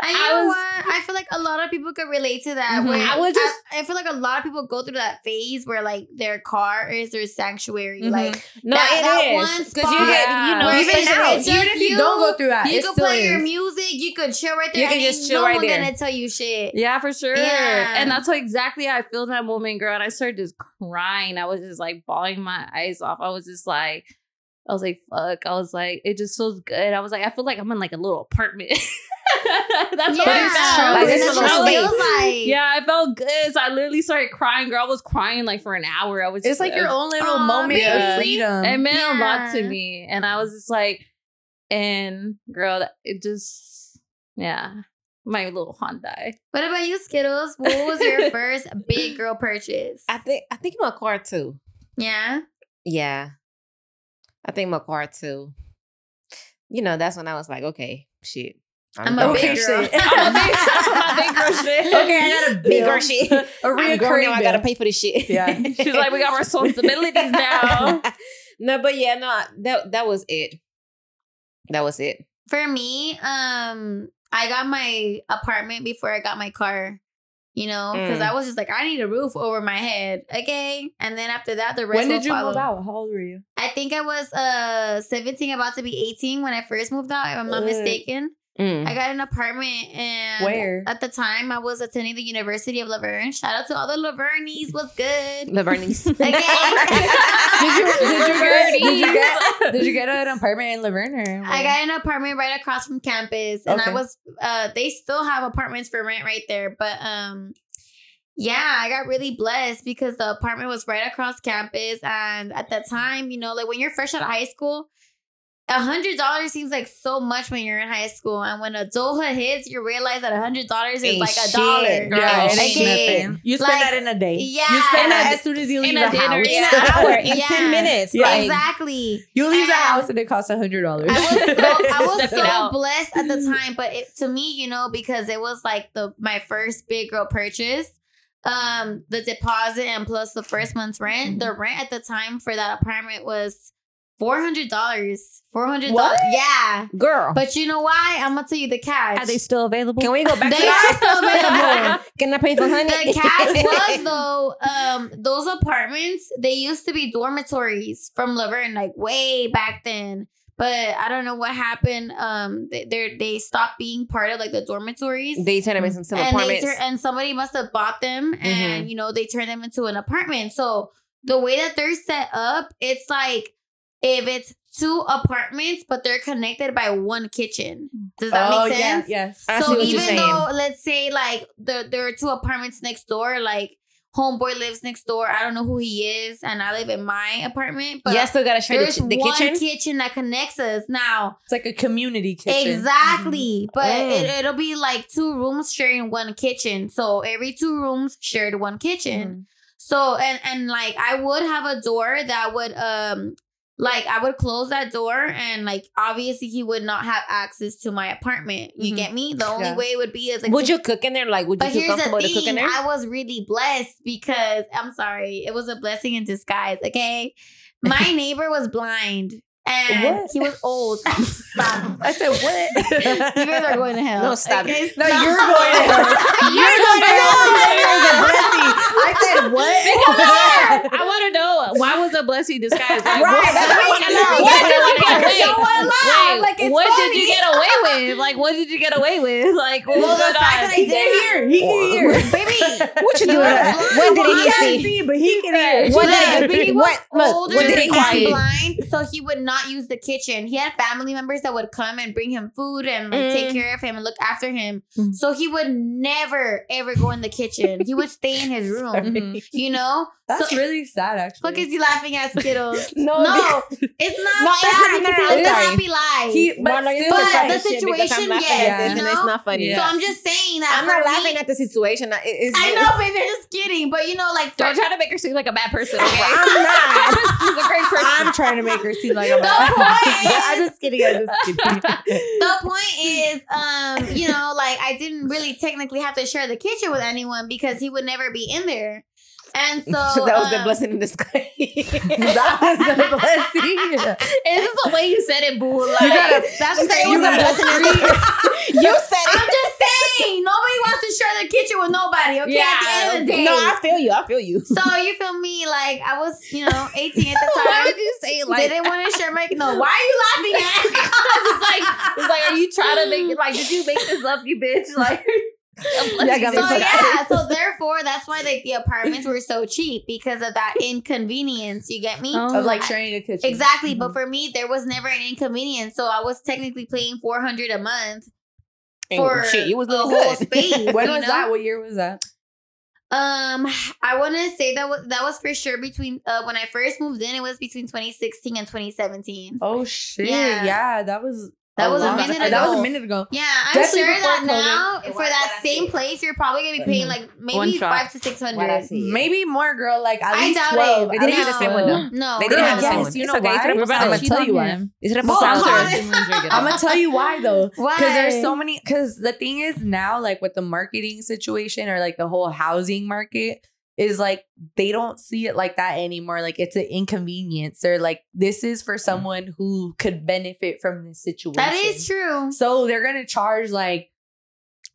Speaker 1: And [laughs]
Speaker 4: I
Speaker 1: know
Speaker 4: was-
Speaker 1: what? I feel like a lot of people could relate to that.
Speaker 3: Mhm.
Speaker 1: Where
Speaker 4: I was just-
Speaker 1: I, I feel like a lot of people go through that phase where like their car is their sanctuary.
Speaker 3: Mhm.
Speaker 1: Like
Speaker 2: No,
Speaker 1: That-
Speaker 2: it
Speaker 1: that
Speaker 2: is.
Speaker 1: one
Speaker 2: because you get
Speaker 4: Yeah.
Speaker 2: you know even now.
Speaker 3: even if you,
Speaker 1: you,
Speaker 3: don't go through that,
Speaker 1: you
Speaker 3: still
Speaker 1: play your music, you could chill right there.
Speaker 2: You can
Speaker 1: and
Speaker 2: just chill
Speaker 1: no
Speaker 2: right
Speaker 1: one
Speaker 2: there.
Speaker 1: gonna tell you shit.
Speaker 4: Yeah, for sure.
Speaker 1: Yeah.
Speaker 4: And that's how exactly how I feel that moment, girl. And I started just crying. I was just like bawling my eyes off. I was just like, I was like, fuck. I was like, it just feels good. I was like, I feel like I'm in like a little apartment. [laughs] that's what
Speaker 1: Yeah,
Speaker 4: I felt.
Speaker 2: Like,
Speaker 1: and
Speaker 2: this
Speaker 1: that's
Speaker 2: is
Speaker 1: what
Speaker 2: a
Speaker 1: it
Speaker 2: space.
Speaker 1: feels like.
Speaker 4: Yeah, I felt good. So I literally started crying, girl. I was crying like for an hour. I was
Speaker 3: It's
Speaker 4: just
Speaker 3: like your own little
Speaker 1: Aw,
Speaker 3: moment
Speaker 4: baby.
Speaker 3: of freedom.
Speaker 4: It meant a lot to me. And I was just like, and girl, it just, yeah, my little Hyundai.
Speaker 1: What about you, Skittles? What was your [laughs] first big girl purchase?
Speaker 2: I think I think my car too.
Speaker 1: Yeah.
Speaker 2: Yeah. I think my car too. You know, that's when I was like, okay, shit.
Speaker 1: I'm a
Speaker 3: Okay,
Speaker 1: big girl.
Speaker 3: shit. [laughs]
Speaker 4: I'm a big- I'm a big girl [laughs] shit.
Speaker 3: Okay, I got a
Speaker 2: big girl shit. [laughs]
Speaker 3: A
Speaker 2: I'm grown
Speaker 3: reoccurring
Speaker 2: now. I gotta pay for this shit.
Speaker 3: Yeah.
Speaker 4: She's like, we got responsibilities now.
Speaker 2: no, but yeah, no, that that was it. That was it.
Speaker 1: For me, um, I got my apartment before I got my car. You know, because
Speaker 2: Mm.
Speaker 1: I was just like, I need a roof over my head, okay. And then after that, the rest.
Speaker 3: When did you
Speaker 1: follow.
Speaker 3: move out? How old were you?
Speaker 1: I think I was uh 17, about to be 18 when I first moved out. If I'm not
Speaker 2: Uh,
Speaker 1: mistaken,
Speaker 2: Mm.
Speaker 1: I got an apartment, and
Speaker 3: Where?
Speaker 1: at the time I was attending the University of La Verne. Shout out to all the Lavernies. What's good?
Speaker 2: Lavernies. [laughs]
Speaker 1: Okay. [laughs]
Speaker 3: Did you did you get did you get did you get an apartment in La Verne or
Speaker 1: I got an apartment right across from campus, and I was. Uh, they still have apartments for rent right there, but um, yeah, I got really blessed because the apartment was right across campus, and at that time, you know, like when you're fresh out of high school. A hundred dollars seems like so much when you're in high school, and when adulthood hits, you realize that a hundred dollars is like a
Speaker 2: shit.
Speaker 1: dollar.
Speaker 3: Yeah, it ain't
Speaker 1: Okay.
Speaker 3: nothing. You spend
Speaker 1: Like,
Speaker 3: that in a day.
Speaker 1: yeah.
Speaker 3: You spend that as soon as you leave
Speaker 4: a
Speaker 3: the
Speaker 4: dinner,
Speaker 3: house.
Speaker 2: in an hour, in
Speaker 1: Yeah.
Speaker 2: ten minutes.
Speaker 3: Yeah.
Speaker 2: Like,
Speaker 1: exactly.
Speaker 3: You leave the house and it costs a hundred dollars.
Speaker 1: I was so, I was [laughs] so blessed at the time, but it, to me, you know, because it was like the my first big girl purchase. Um, the deposit and plus the first month's rent. The rent at the time for that apartment was four hundred dollars. Four hundred dollars. Yeah,
Speaker 2: girl.
Speaker 1: but you know why? I'm gonna tell you the cash.
Speaker 4: Are they still available?
Speaker 2: can we go back
Speaker 1: They
Speaker 2: to that?
Speaker 1: are still available. [laughs]
Speaker 2: Can I pay for honey?
Speaker 1: the cash [laughs] was though, um, those apartments they used to be dormitories from La Verne, like way back then. But I don't know what happened. Um, they they they stopped being part of like the dormitories,
Speaker 2: They turn them into some
Speaker 1: and
Speaker 2: apartments.
Speaker 1: tur- and somebody must have bought them, and you know they turned them into an apartment. So the way that they're set up, it's like if it's two apartments, but they're connected by one kitchen. Does that
Speaker 3: oh
Speaker 1: make sense?
Speaker 3: yeah, yes.
Speaker 2: I see
Speaker 1: so
Speaker 2: what you're
Speaker 1: even though let's say like the, there are two apartments next door, like homeboy lives next door. I don't know who he is, and I live in my apartment. But
Speaker 2: yeah, still gotta share
Speaker 1: there's
Speaker 2: the, the
Speaker 1: one
Speaker 2: kitchen.
Speaker 1: kitchen that connects us now.
Speaker 3: It's like a community kitchen.
Speaker 1: Exactly, but
Speaker 2: Mm.
Speaker 1: it, it'll be like two rooms sharing one kitchen. So every two rooms shared one kitchen.
Speaker 3: Mhm.
Speaker 1: So and and like I would have a door that would um like I would close that door and like obviously he would not have access to my apartment. You
Speaker 3: Mhm.
Speaker 1: get me? The only
Speaker 3: Yeah.
Speaker 1: way it would be is like
Speaker 2: would you cook in there? Like, would you feel comfortable to cook in there?
Speaker 1: I was really blessed because I'm sorry, it was a blessing in disguise. Okay, [laughs] my neighbor was blind and
Speaker 3: What?
Speaker 1: he was old. [laughs] Stop.
Speaker 3: I said what?
Speaker 1: You guys are going to hell.
Speaker 2: No, stop.
Speaker 1: Okay,
Speaker 3: No, you're going to hell. [laughs]
Speaker 1: You're going to hell.
Speaker 3: I said what?
Speaker 4: I want to know why was a blessing disguised? Like,
Speaker 2: Right,
Speaker 4: what,
Speaker 2: that's what I wanna
Speaker 4: what did you get
Speaker 2: wanna
Speaker 4: away?
Speaker 1: know. Don't laugh,
Speaker 4: Wait,
Speaker 1: like it's
Speaker 4: what did you get away with? Like, what did you get away with? Like, what
Speaker 1: Well, the fact
Speaker 4: on?
Speaker 1: that I
Speaker 3: He can hear. He can hear.
Speaker 1: Baby,
Speaker 2: what you
Speaker 1: You
Speaker 2: doing? What did
Speaker 3: He
Speaker 2: he
Speaker 3: can't
Speaker 2: see?
Speaker 3: see, but he can hear.
Speaker 2: What
Speaker 1: Look,
Speaker 2: did
Speaker 1: but
Speaker 2: he,
Speaker 1: he
Speaker 2: what, look,
Speaker 1: older
Speaker 2: what did he
Speaker 1: and
Speaker 2: see?
Speaker 1: blind, so he would not use the kitchen. He had family members that would come and bring him food and like, take
Speaker 2: Mm.
Speaker 1: care of him and look after him.
Speaker 3: Mm.
Speaker 1: So he would never ever go in the kitchen. He would stay in his [laughs] room.
Speaker 3: Mhm.
Speaker 1: You know,
Speaker 3: That's
Speaker 1: so,
Speaker 3: really sad, actually.
Speaker 1: Fuck is he laughing at Skittles? [laughs]
Speaker 2: No,
Speaker 1: no, it's not
Speaker 2: No,
Speaker 1: sad.
Speaker 2: it's not- no, no,
Speaker 1: it's
Speaker 2: I'm
Speaker 1: a
Speaker 2: sorry.
Speaker 1: happy lie.
Speaker 3: He, but
Speaker 2: Marlon, you're
Speaker 1: But the
Speaker 2: at shit because I'm
Speaker 1: situation,
Speaker 2: laughing
Speaker 1: yes,
Speaker 2: at this
Speaker 1: you
Speaker 2: and it's not funny.
Speaker 3: Yeah.
Speaker 1: So I'm just saying that.
Speaker 2: I'm not
Speaker 1: for
Speaker 2: laughing
Speaker 1: me-
Speaker 2: at the situation. I- It's,
Speaker 1: I know, baby. They're just kidding. But you know, like
Speaker 4: Don't try to make her seem like a bad person. Okay?
Speaker 2: I'm not. [laughs]
Speaker 4: She's a great person.
Speaker 3: I'm trying to make her seem like a
Speaker 1: The
Speaker 3: bad.
Speaker 1: point is- [laughs]
Speaker 3: I'm just kidding. I'm just kidding.
Speaker 1: the point is, um, you know, like I didn't really technically have to share the kitchen with anyone because he would never be in there. And [laughs] so
Speaker 2: that was the
Speaker 1: um,
Speaker 2: blessing in disguise. [laughs]
Speaker 3: that was the blessing.
Speaker 4: Is this the way you said it, boo? Like,
Speaker 3: You gotta-
Speaker 1: That's the
Speaker 2: said it was a blessing in [laughs] disguise. you said it.
Speaker 1: I'm just saying, nobody wants to share the kitchen with nobody. Okay, at the end of the day.
Speaker 2: No, I feel you. I feel you.
Speaker 1: so you feel me? Like I was, you know, 18 at the
Speaker 4: Why
Speaker 1: time.
Speaker 4: would you say it like
Speaker 1: Didn't want to share my. No, why are you laughing at?
Speaker 4: it's like it's like, are you trying to make it like? Did you make this up, you bitch? Like, [laughs]
Speaker 2: Yeah,
Speaker 1: so yeah, [laughs] so therefore that's why like the apartments [laughs] were so cheap because of that inconvenience. You get me?
Speaker 3: of like sharing a kitchen.
Speaker 1: Exactly, but
Speaker 3: Mhm.
Speaker 1: for me there was never an inconvenience, so I was technically paying four hundred a month
Speaker 2: And
Speaker 1: for
Speaker 2: shit, you was
Speaker 1: the
Speaker 2: looking
Speaker 1: whole
Speaker 2: good.
Speaker 1: space.
Speaker 3: when was
Speaker 1: know?
Speaker 3: that? What year was that?
Speaker 1: Um, I want to say that was that was for sure between uh when I first moved in, it was between 2016 and 2017.
Speaker 3: Oh shit!
Speaker 1: Yeah.
Speaker 3: Yeah, that was
Speaker 1: That was a minute
Speaker 3: time- That was
Speaker 1: ago.
Speaker 3: a minute ago.
Speaker 1: Yeah, I'm
Speaker 3: Definitely
Speaker 1: sure that
Speaker 3: COVID.
Speaker 1: now
Speaker 2: And
Speaker 1: for that same
Speaker 2: say-
Speaker 1: place, you're probably gonna be paying
Speaker 3: Mhm.
Speaker 1: like
Speaker 4: One
Speaker 1: maybe
Speaker 4: shot.
Speaker 1: five to six
Speaker 2: Why did I
Speaker 1: hundred.
Speaker 2: say it?
Speaker 3: Maybe more, girl. Like at
Speaker 1: I
Speaker 3: least
Speaker 1: doubt
Speaker 3: twelve.
Speaker 1: it.
Speaker 2: They didn't have the same window.
Speaker 1: No,
Speaker 2: They didn't have the same
Speaker 3: yes,
Speaker 2: one.
Speaker 3: you
Speaker 2: It's
Speaker 3: know
Speaker 2: okay,
Speaker 3: why?
Speaker 4: we're about
Speaker 3: I'ma tell you why.
Speaker 4: him.
Speaker 2: Is it a
Speaker 1: sponsor?
Speaker 3: I'm gonna tell you why though.
Speaker 1: Why? [laughs]
Speaker 3: Because there's so many. Because the thing is now, like with the marketing situation or like the whole housing market, is like they don't see it like that anymore. Like it's an inconvenience. They're like, this is for someone who could benefit from this situation.
Speaker 1: That is true.
Speaker 3: So they're gonna charge like,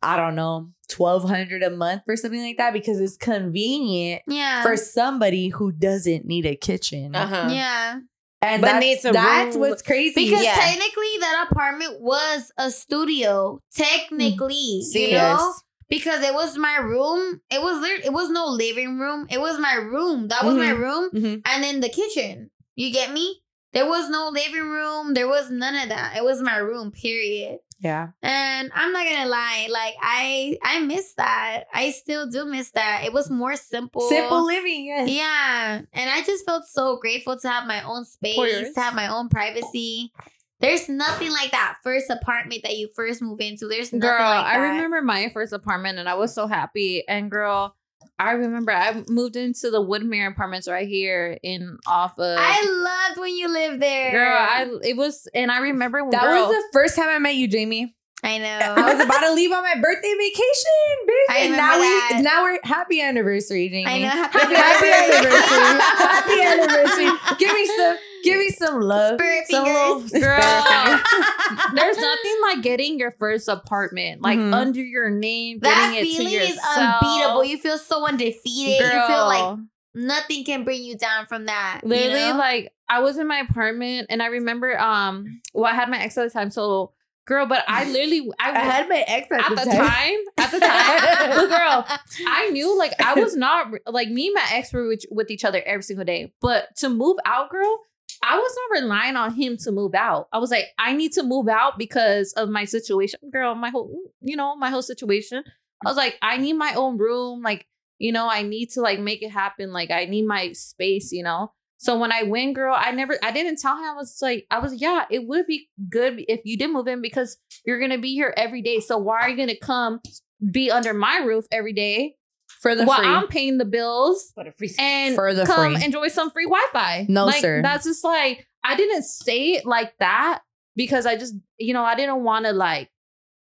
Speaker 3: I don't know, twelve hundred a month or something like that because it's convenient
Speaker 1: Yeah.
Speaker 3: for somebody who doesn't need a kitchen.
Speaker 2: Uh-huh.
Speaker 1: yeah.
Speaker 3: And
Speaker 2: But
Speaker 3: that's,
Speaker 2: needs a
Speaker 3: that's
Speaker 2: room.
Speaker 3: what's crazy.
Speaker 1: Because
Speaker 2: Yeah.
Speaker 1: technically that apartment was a studio. Technically.
Speaker 2: See,
Speaker 1: you know?
Speaker 3: yes.
Speaker 1: Because it was my room. It was lit- it was no living room. It was my room. That was my room.
Speaker 3: Mhm.
Speaker 1: And then the kitchen. You get me? There was no living room. There was none of that. It was my room, period.
Speaker 3: Yeah.
Speaker 1: And I'm not gonna lie, like I I miss that. I still do miss that. It was more simple.
Speaker 3: Simple living, yes.
Speaker 1: Yeah. And I just felt so grateful to have my own space, to have my own privacy. There's nothing like that first apartment that you first move into. There's nothing
Speaker 4: Girl,
Speaker 1: like
Speaker 4: I remember my first apartment and I was so happy. And girl, I remember I moved into the Woodmere apartments right here in off of.
Speaker 1: I loved when you lived there.
Speaker 4: girl, I it was, and I remember when
Speaker 3: That
Speaker 4: girl,
Speaker 3: was the first time I met you, Jamie.
Speaker 1: I know.
Speaker 3: I was about to leave on my birthday vacation, [laughs] bitch.
Speaker 1: I
Speaker 3: and now
Speaker 1: that.
Speaker 3: we now we're happy anniversary, Jamie.
Speaker 1: I know. Happy,
Speaker 3: Happy
Speaker 1: anniversary.
Speaker 3: anniversary. [laughs] happy anniversary. Give me some give me some love.
Speaker 1: Spirit
Speaker 3: some
Speaker 1: fingers.
Speaker 3: little [laughs]
Speaker 4: Girl. there's nothing like getting your first apartment, like
Speaker 3: Mhm.
Speaker 4: under your name,
Speaker 1: that
Speaker 4: getting it to
Speaker 1: feeling is
Speaker 4: yourself.
Speaker 1: unbeatable. You feel so undefeated.
Speaker 4: Girl,
Speaker 1: You feel like nothing can bring you down from that. you
Speaker 4: literally
Speaker 1: know?
Speaker 4: like I was in my apartment and I remember um well I had my ex at the time so girl but I literally I, [laughs]
Speaker 3: I had my ex at,
Speaker 4: at
Speaker 3: the
Speaker 4: the
Speaker 3: time.
Speaker 4: time at the time but [laughs] girl I knew like I was not like me and my ex were with, with each other every single day but to move out girl I was not relying on him to move out. I was like I need to move out because of my situation. Girl my whole you know my whole situation. I was like I need my own room. Like you know I need to like make it happen. Like I need my space you know? So when I went, girl, I never, I didn't tell him. I was like, I was, yeah, it would be good if you did move in because you're gonna be here every day. So why are you gonna come be under my roof every day
Speaker 3: for the
Speaker 4: while
Speaker 3: free.
Speaker 4: I'm paying the bills
Speaker 2: For the free
Speaker 4: and
Speaker 3: For the
Speaker 4: come
Speaker 3: free.
Speaker 4: enjoy some free Wi-Fi?
Speaker 3: No,
Speaker 4: like,
Speaker 3: sir.
Speaker 4: That's just like I didn't say it like that because I just, you know, I didn't want to like,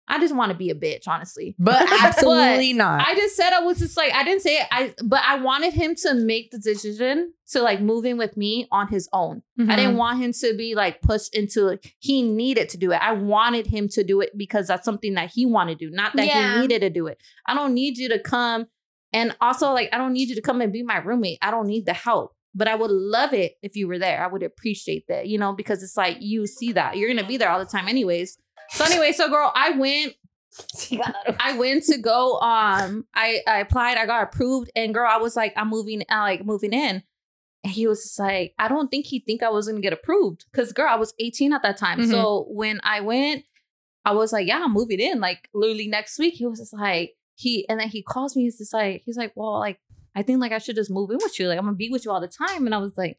Speaker 4: I just want to be a bitch, honestly. [laughs]
Speaker 3: but absolutely not.
Speaker 4: I just said I was just like I didn't say it. I but I wanted him to make the decision to like move in with me on his own. I
Speaker 3: Mm-hmm.
Speaker 4: didn't want him to be like pushed into it. He needed to do it. I wanted him to do it because that's something that he wanted to do, not that
Speaker 1: Yeah.
Speaker 4: he needed to do it. I don't need you to come and also like I don't need you to come and be my roommate. I don't need the help. But I would love it if you were there. I would appreciate that, you know, because it's like you see that. You're gonna be there all the time anyways. So anyway, so girl, I went [laughs] I went to go um I, I applied, I got approved, and girl, I was like, I'm moving I like moving in. And he was just like, I don't think he think I was gonna get approved. Cause girl, I was 18 at that time. So when I went, I was like, Yeah, I'm moving in. Like literally next week. He was just like, he and then he calls me, he's just like, he's like, Well, like, I think like I should just move in with you. Like I'm gonna be with you all the time. And I was like,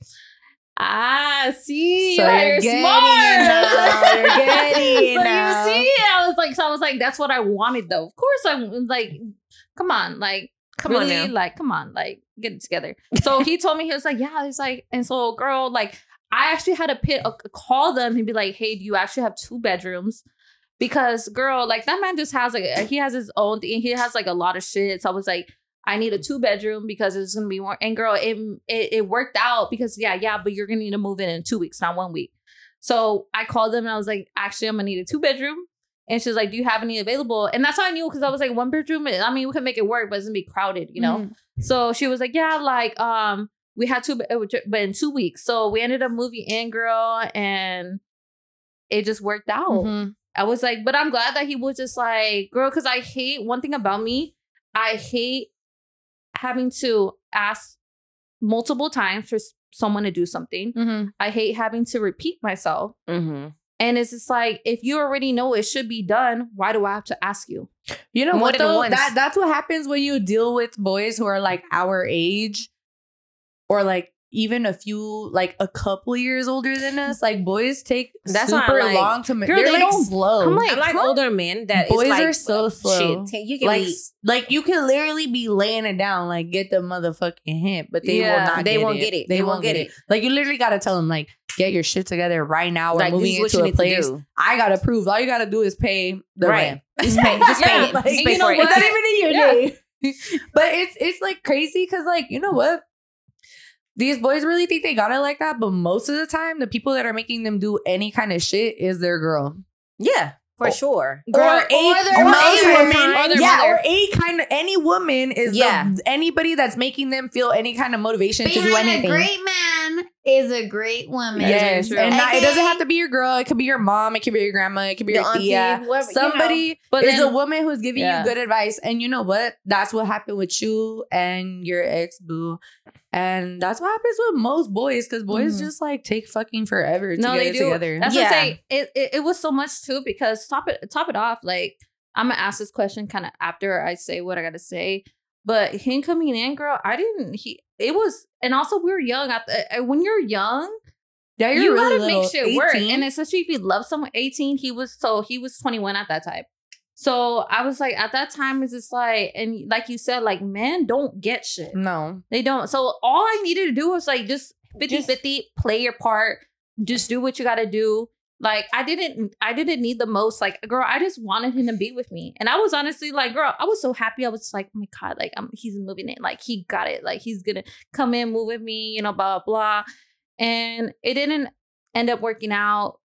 Speaker 4: Ah, see,
Speaker 3: So you're
Speaker 4: you're
Speaker 3: getting
Speaker 4: smart.
Speaker 3: You're [laughs] getting
Speaker 4: so
Speaker 3: now.
Speaker 4: you see, I was like, so I was like, that's what I wanted though. Of course, I'm like, come on, like,
Speaker 2: Come on now.
Speaker 4: like, come on, like, get it together. So he [laughs] told me he was like, yeah, he's like, and so girl, like, I actually had to pit, uh, call them and be like, hey, do you actually have two bedrooms? Because girl, like that man just has like he has his own thing. He has like a lot of shit. So I was like, I need a two bedroom because it's gonna be more. And girl, it, it it worked out because yeah, yeah, but you're gonna need to move in in two weeks, not one week. So I called them and I was like, actually, I'm gonna need a two bedroom. And she's like, do you have any available? And that's how I knew because I was like, one bedroom. I mean, we could make it work, but it's gonna be crowded, you know. So she was like, yeah, like um, we had two, but in two weeks. So we ended up moving in, girl, and it just worked out.
Speaker 3: Mhm.
Speaker 4: I was like, but I'm glad that he was just like, girl, because I hate one thing about me. I hate having to ask multiple times for someone to do something.
Speaker 3: Mhm.
Speaker 4: I hate having to repeat myself.
Speaker 2: Mm-hmm.
Speaker 4: And it's just like, if you already know it should be done, why do I have to ask you?
Speaker 3: You know
Speaker 2: More
Speaker 3: what though? That that's what happens when you deal with boys who are like our age, or like even a few like a couple years older than us. Like boys take
Speaker 2: That's why I
Speaker 3: super
Speaker 2: like-
Speaker 3: long to. ma-
Speaker 4: Girl,
Speaker 3: they're
Speaker 4: they
Speaker 3: like
Speaker 4: don't-
Speaker 3: slow.
Speaker 4: I'm like,
Speaker 2: I like
Speaker 4: huh?
Speaker 2: older men that is
Speaker 3: Boys
Speaker 2: like,
Speaker 3: are so
Speaker 2: uh,
Speaker 3: slow.
Speaker 2: Shit, take- you can
Speaker 3: like
Speaker 2: be,
Speaker 3: like you can literally be laying it down, like get the motherfucking hint, but they
Speaker 4: Yeah,
Speaker 3: will not.
Speaker 2: they
Speaker 3: get
Speaker 2: won't
Speaker 3: it.
Speaker 2: get it.
Speaker 3: They, won't get it. Like you literally gotta tell them like get your shit together right now. We're
Speaker 2: Like,
Speaker 3: moving into a
Speaker 2: need to
Speaker 3: place. I gotta prove. All you gotta do is pay the
Speaker 2: Right.
Speaker 3: rent. [laughs]
Speaker 2: Just pay, just [laughs] pay
Speaker 4: Yeah,
Speaker 2: it. Just pay
Speaker 4: you know
Speaker 2: for it.
Speaker 3: It's not even in your [laughs]
Speaker 4: Yeah.
Speaker 3: name. but it's it's like crazy because like you know what. These boys really think they got it like that, but most of the time, the people that are making them do any kind of shit is their girl.
Speaker 2: Yeah, for
Speaker 3: Oh.
Speaker 2: sure.
Speaker 3: or a,
Speaker 1: or their
Speaker 3: or a woman,
Speaker 4: Or
Speaker 3: yeah,
Speaker 4: mother.
Speaker 3: or a kind of any woman is
Speaker 2: Yeah.
Speaker 3: the, anybody that's making them feel any kind of motivation to do anything.
Speaker 1: a great man is a great woman.
Speaker 3: yes,
Speaker 4: true.
Speaker 3: and not, it doesn't have to be your girl. It could be your mom. It could be your grandma. It could be
Speaker 2: The
Speaker 3: your
Speaker 2: auntie,
Speaker 3: tia.
Speaker 2: whoever, you
Speaker 3: Somebody
Speaker 4: But
Speaker 3: is
Speaker 4: then,
Speaker 3: a woman who's giving
Speaker 4: Yeah.
Speaker 3: you good advice, and you know what? That's what happened with you and your ex boo, and that's what happens with most boys because boys
Speaker 1: Mhm.
Speaker 3: just like take fucking forever to
Speaker 4: no,
Speaker 3: get
Speaker 4: they
Speaker 3: it
Speaker 4: do.
Speaker 3: together.
Speaker 4: That's what I'm saying. It, it it was so much too because top it top it off. Like I'm gonna ask this question kind of after I say what I gotta say. But him coming in, girl, I didn't. He it was, and also we were young. At the, when you're young,
Speaker 3: yeah, you're
Speaker 4: you
Speaker 3: really
Speaker 4: gotta
Speaker 3: little.
Speaker 4: make shit work.
Speaker 3: 18?
Speaker 4: And especially if you love someone 18, he was so he was 21 at that time. So I was like, at that time, it's just like, and like you said, like men don't get shit.
Speaker 3: no,
Speaker 4: They don't. So all I needed to do was like just 50
Speaker 2: Just-
Speaker 4: 50, play your part, just do what you gotta do. Like I didn't I didn't need the most. Like, girl, I just wanted him to be with me. And I was honestly like, girl, I was so happy. I was like, oh my God, like I'm he's moving in. Like he got it. Like he's gonna come in, move with me, you know, blah blah blah. And it didn't end up working out.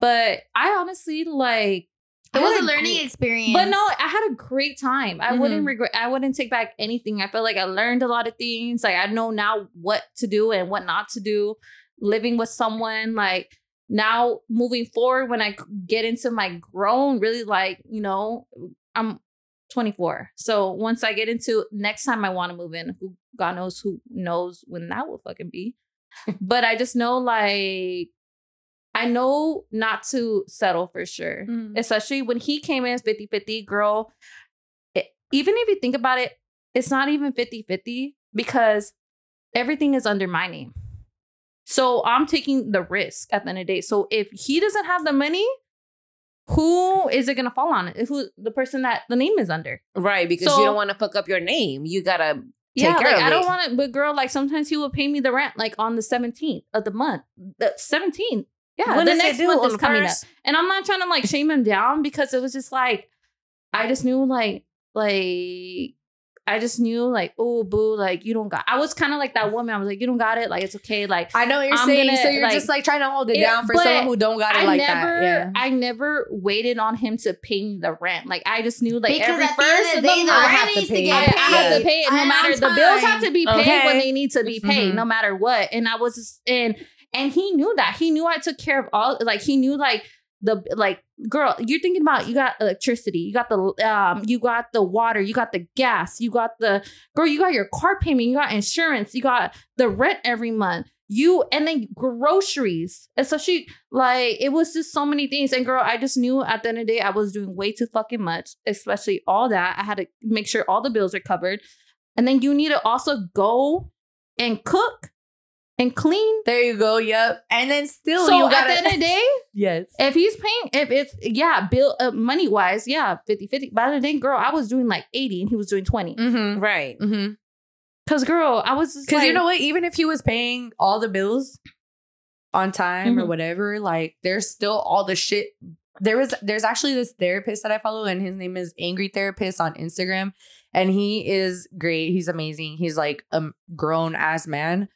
Speaker 4: But I honestly like
Speaker 1: It was a learning
Speaker 4: gr-
Speaker 1: experience.
Speaker 4: but no, I had a great time. I
Speaker 3: Mhm.
Speaker 4: wouldn't regret. I wouldn't take back anything. I feel like I learned a lot of things. Like I know now what to do and what not to do. Living with someone, like now moving forward, when i get into my grown, really like you know, I'm 24. So once I get into next time I want to move in, who God knows who knows when that will fucking be. [laughs] but I just know like I know not to settle for sure
Speaker 3: Mm.
Speaker 4: especially when he came in as 50 50 girl it- even if you think about it it's not even 50 50 because everything is under my name so i'm taking the risk at the end of the day so if he doesn't have the money who is it going to fall on who the person that the name is under
Speaker 2: Right, because
Speaker 4: So-
Speaker 2: you don't want to fuck up your name. You gotta take
Speaker 4: yeah,
Speaker 2: care
Speaker 4: like I don't want to, but girl, like sometimes he will pay me the rent like on the 17th of the month. The 17th. Yeah,
Speaker 2: When
Speaker 4: the next month is coming up. And I'm not trying to like shame him down because it was just like I just knew like like I just knew like oh boo like you don't got. I was kind of like that woman. I was like you don't got it. Like it's okay. Like
Speaker 3: I know what you're
Speaker 4: I'm
Speaker 3: saying.
Speaker 4: gonna,
Speaker 3: so you're
Speaker 4: like-
Speaker 3: just like trying to hold it
Speaker 4: Yeah,
Speaker 3: down for someone who don't got it
Speaker 4: I
Speaker 3: like
Speaker 4: never
Speaker 3: that. Yeah.
Speaker 4: I never waited on him to pay the rent. Like I just knew like
Speaker 1: because
Speaker 4: every
Speaker 1: at the
Speaker 4: first
Speaker 1: end of the
Speaker 4: of
Speaker 1: day,
Speaker 4: the
Speaker 1: the
Speaker 3: I
Speaker 4: month,
Speaker 3: have to pay
Speaker 1: get
Speaker 4: I,
Speaker 3: it.
Speaker 4: I have to pay it no
Speaker 1: And
Speaker 4: matter the bills have to be paid
Speaker 3: Okay.
Speaker 4: when they need to be paid,
Speaker 3: Mhm.
Speaker 4: no matter what. And I was just, and and he knew that. He knew I took care of all like he knew like the like girl, you're thinking about you got electricity, you got the um, you got the water, you got the gas, you got the girl, you got your car payment, you got insurance, you got the rent every month. You and then groceries. And so she like it was just so many things. And girl, I just knew at the end of the day I was doing way too fucking much, especially all that. I had to make sure all the bills are covered. And then you need to also go and cook and clean.
Speaker 3: There you go. Yep. And then still
Speaker 4: so
Speaker 3: you
Speaker 4: at
Speaker 3: got
Speaker 4: the end of the day, [laughs]
Speaker 3: yes.
Speaker 4: if he's paying, if it's yeah, bill uh, money wise, yeah, 50 50. By the day, girl, I was doing like 80 and he was doing 20.
Speaker 3: Mm-hmm.
Speaker 2: Right.
Speaker 3: Mm-hmm.
Speaker 4: Cause girl, I was just
Speaker 3: Because
Speaker 4: like,
Speaker 3: you know what? Even if he was paying all the bills on time or
Speaker 4: Mhm.
Speaker 3: whatever, like there's still all the shit there was there's actually this therapist that I follow, and his name is Angry Therapist on Instagram, and he is great. He's amazing. He's like a grown ass man,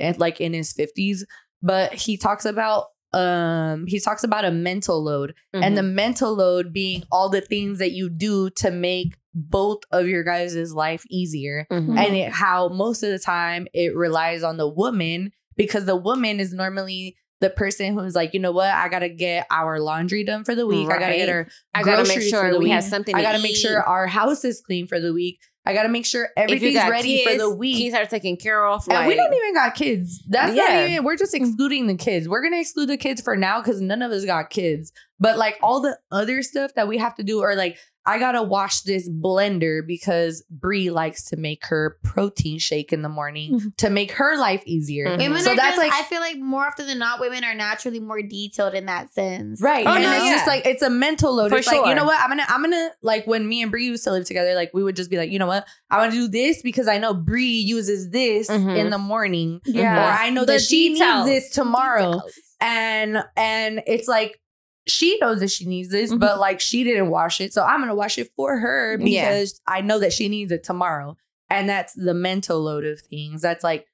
Speaker 3: and like in his fifties, but he talks about um he talks about a mental load and the
Speaker 2: Mm-hmm.
Speaker 3: mental load being all the things that you do to make both of your guys' life easier
Speaker 2: Mhm.
Speaker 3: and it, how most of the time it relies on the woman because the woman is normally the person who's like, you know what, I gotta get our laundry done for the week. I gotta get our
Speaker 2: I gotta make sure we
Speaker 3: week.
Speaker 2: have something.
Speaker 3: I
Speaker 2: to
Speaker 3: gotta make sure our house is clean for the week. I gotta make sure everything's ready
Speaker 2: kids,
Speaker 3: for the week.
Speaker 2: Kids are taken care of.
Speaker 3: and we
Speaker 2: like-
Speaker 3: don't even got kids. That's not
Speaker 2: Yeah.
Speaker 3: even. We're just excluding the kids. We're gonna exclude the kids for now because none of us got kids. But like all the other stuff that we have to do, or like I gotta wash this blender because Bri likes to make her protein shake in the morning
Speaker 4: Mhm.
Speaker 3: to make her life easier.
Speaker 2: Mhm.
Speaker 1: Women
Speaker 3: So
Speaker 1: are
Speaker 3: that's
Speaker 1: just,
Speaker 3: like
Speaker 1: I feel like more often than not, women are naturally more detailed in that sense.
Speaker 3: Right.
Speaker 2: Oh,
Speaker 3: and
Speaker 2: no,
Speaker 3: it's just like it's a mental load.
Speaker 2: For
Speaker 3: it's like, you know what? I'm gonna I'm gonna like when me and Bri used to live together, like we would just be like, you know what? I want to do this because I know Bri uses this
Speaker 2: Mhm.
Speaker 3: in the morning.
Speaker 4: Yeah.
Speaker 3: Or I know
Speaker 4: The
Speaker 3: that she
Speaker 4: details.
Speaker 3: needs this tomorrow.
Speaker 4: Details.
Speaker 3: And and it's like she knows that she needs this,
Speaker 4: Mhm.
Speaker 3: but like she didn't wash it. So I'm gonna wash it for her because
Speaker 2: Yeah.
Speaker 3: I know that she needs it tomorrow. And that's the mental load of things. That's like,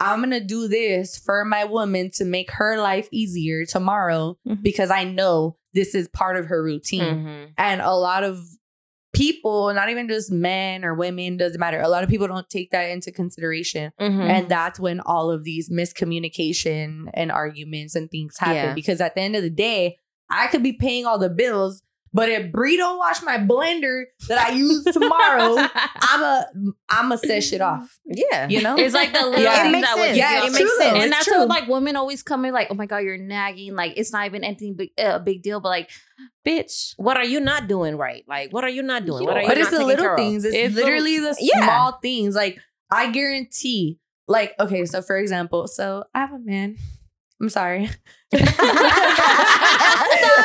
Speaker 3: I'm gonna do this for my woman to make her life easier tomorrow
Speaker 4: Mhm.
Speaker 3: because I know this is part of her routine.
Speaker 2: Mhm.
Speaker 3: And a lot of people, not even just men or women, doesn't matter. A lot of people don't take that into consideration.
Speaker 2: Mhm.
Speaker 3: And that's when all of these miscommunication and arguments and things happen.
Speaker 2: Yeah.
Speaker 3: Because at the end of the day, I could be paying all the bills, but if Bri don't wash my blender that I use tomorrow, [laughs] I'm a I'm a set shit off.
Speaker 2: yeah.
Speaker 3: You know?
Speaker 4: It's like the little
Speaker 3: Yeah.
Speaker 2: It
Speaker 4: things
Speaker 2: makes
Speaker 4: that would
Speaker 2: sense.
Speaker 4: piss
Speaker 3: Yeah,
Speaker 4: you
Speaker 3: it's
Speaker 4: off.
Speaker 3: true, though.
Speaker 4: And
Speaker 3: It's
Speaker 4: that's
Speaker 3: true.
Speaker 4: what like women always come in like, oh my god, you're nagging. Like it's not even anything big, a uh, big deal, but like, bitch,
Speaker 2: What are you not doing right? Like, what are you not doing?
Speaker 4: You
Speaker 2: What are you
Speaker 3: but
Speaker 2: not
Speaker 3: it's the
Speaker 2: taking
Speaker 3: little
Speaker 2: care of?
Speaker 3: things. It's,
Speaker 4: It's
Speaker 3: literally the
Speaker 2: Yeah.
Speaker 3: small things. Like I guarantee, like, okay, so for example, so I have a man. I'm sorry. [laughs] [laughs]
Speaker 1: Sorry,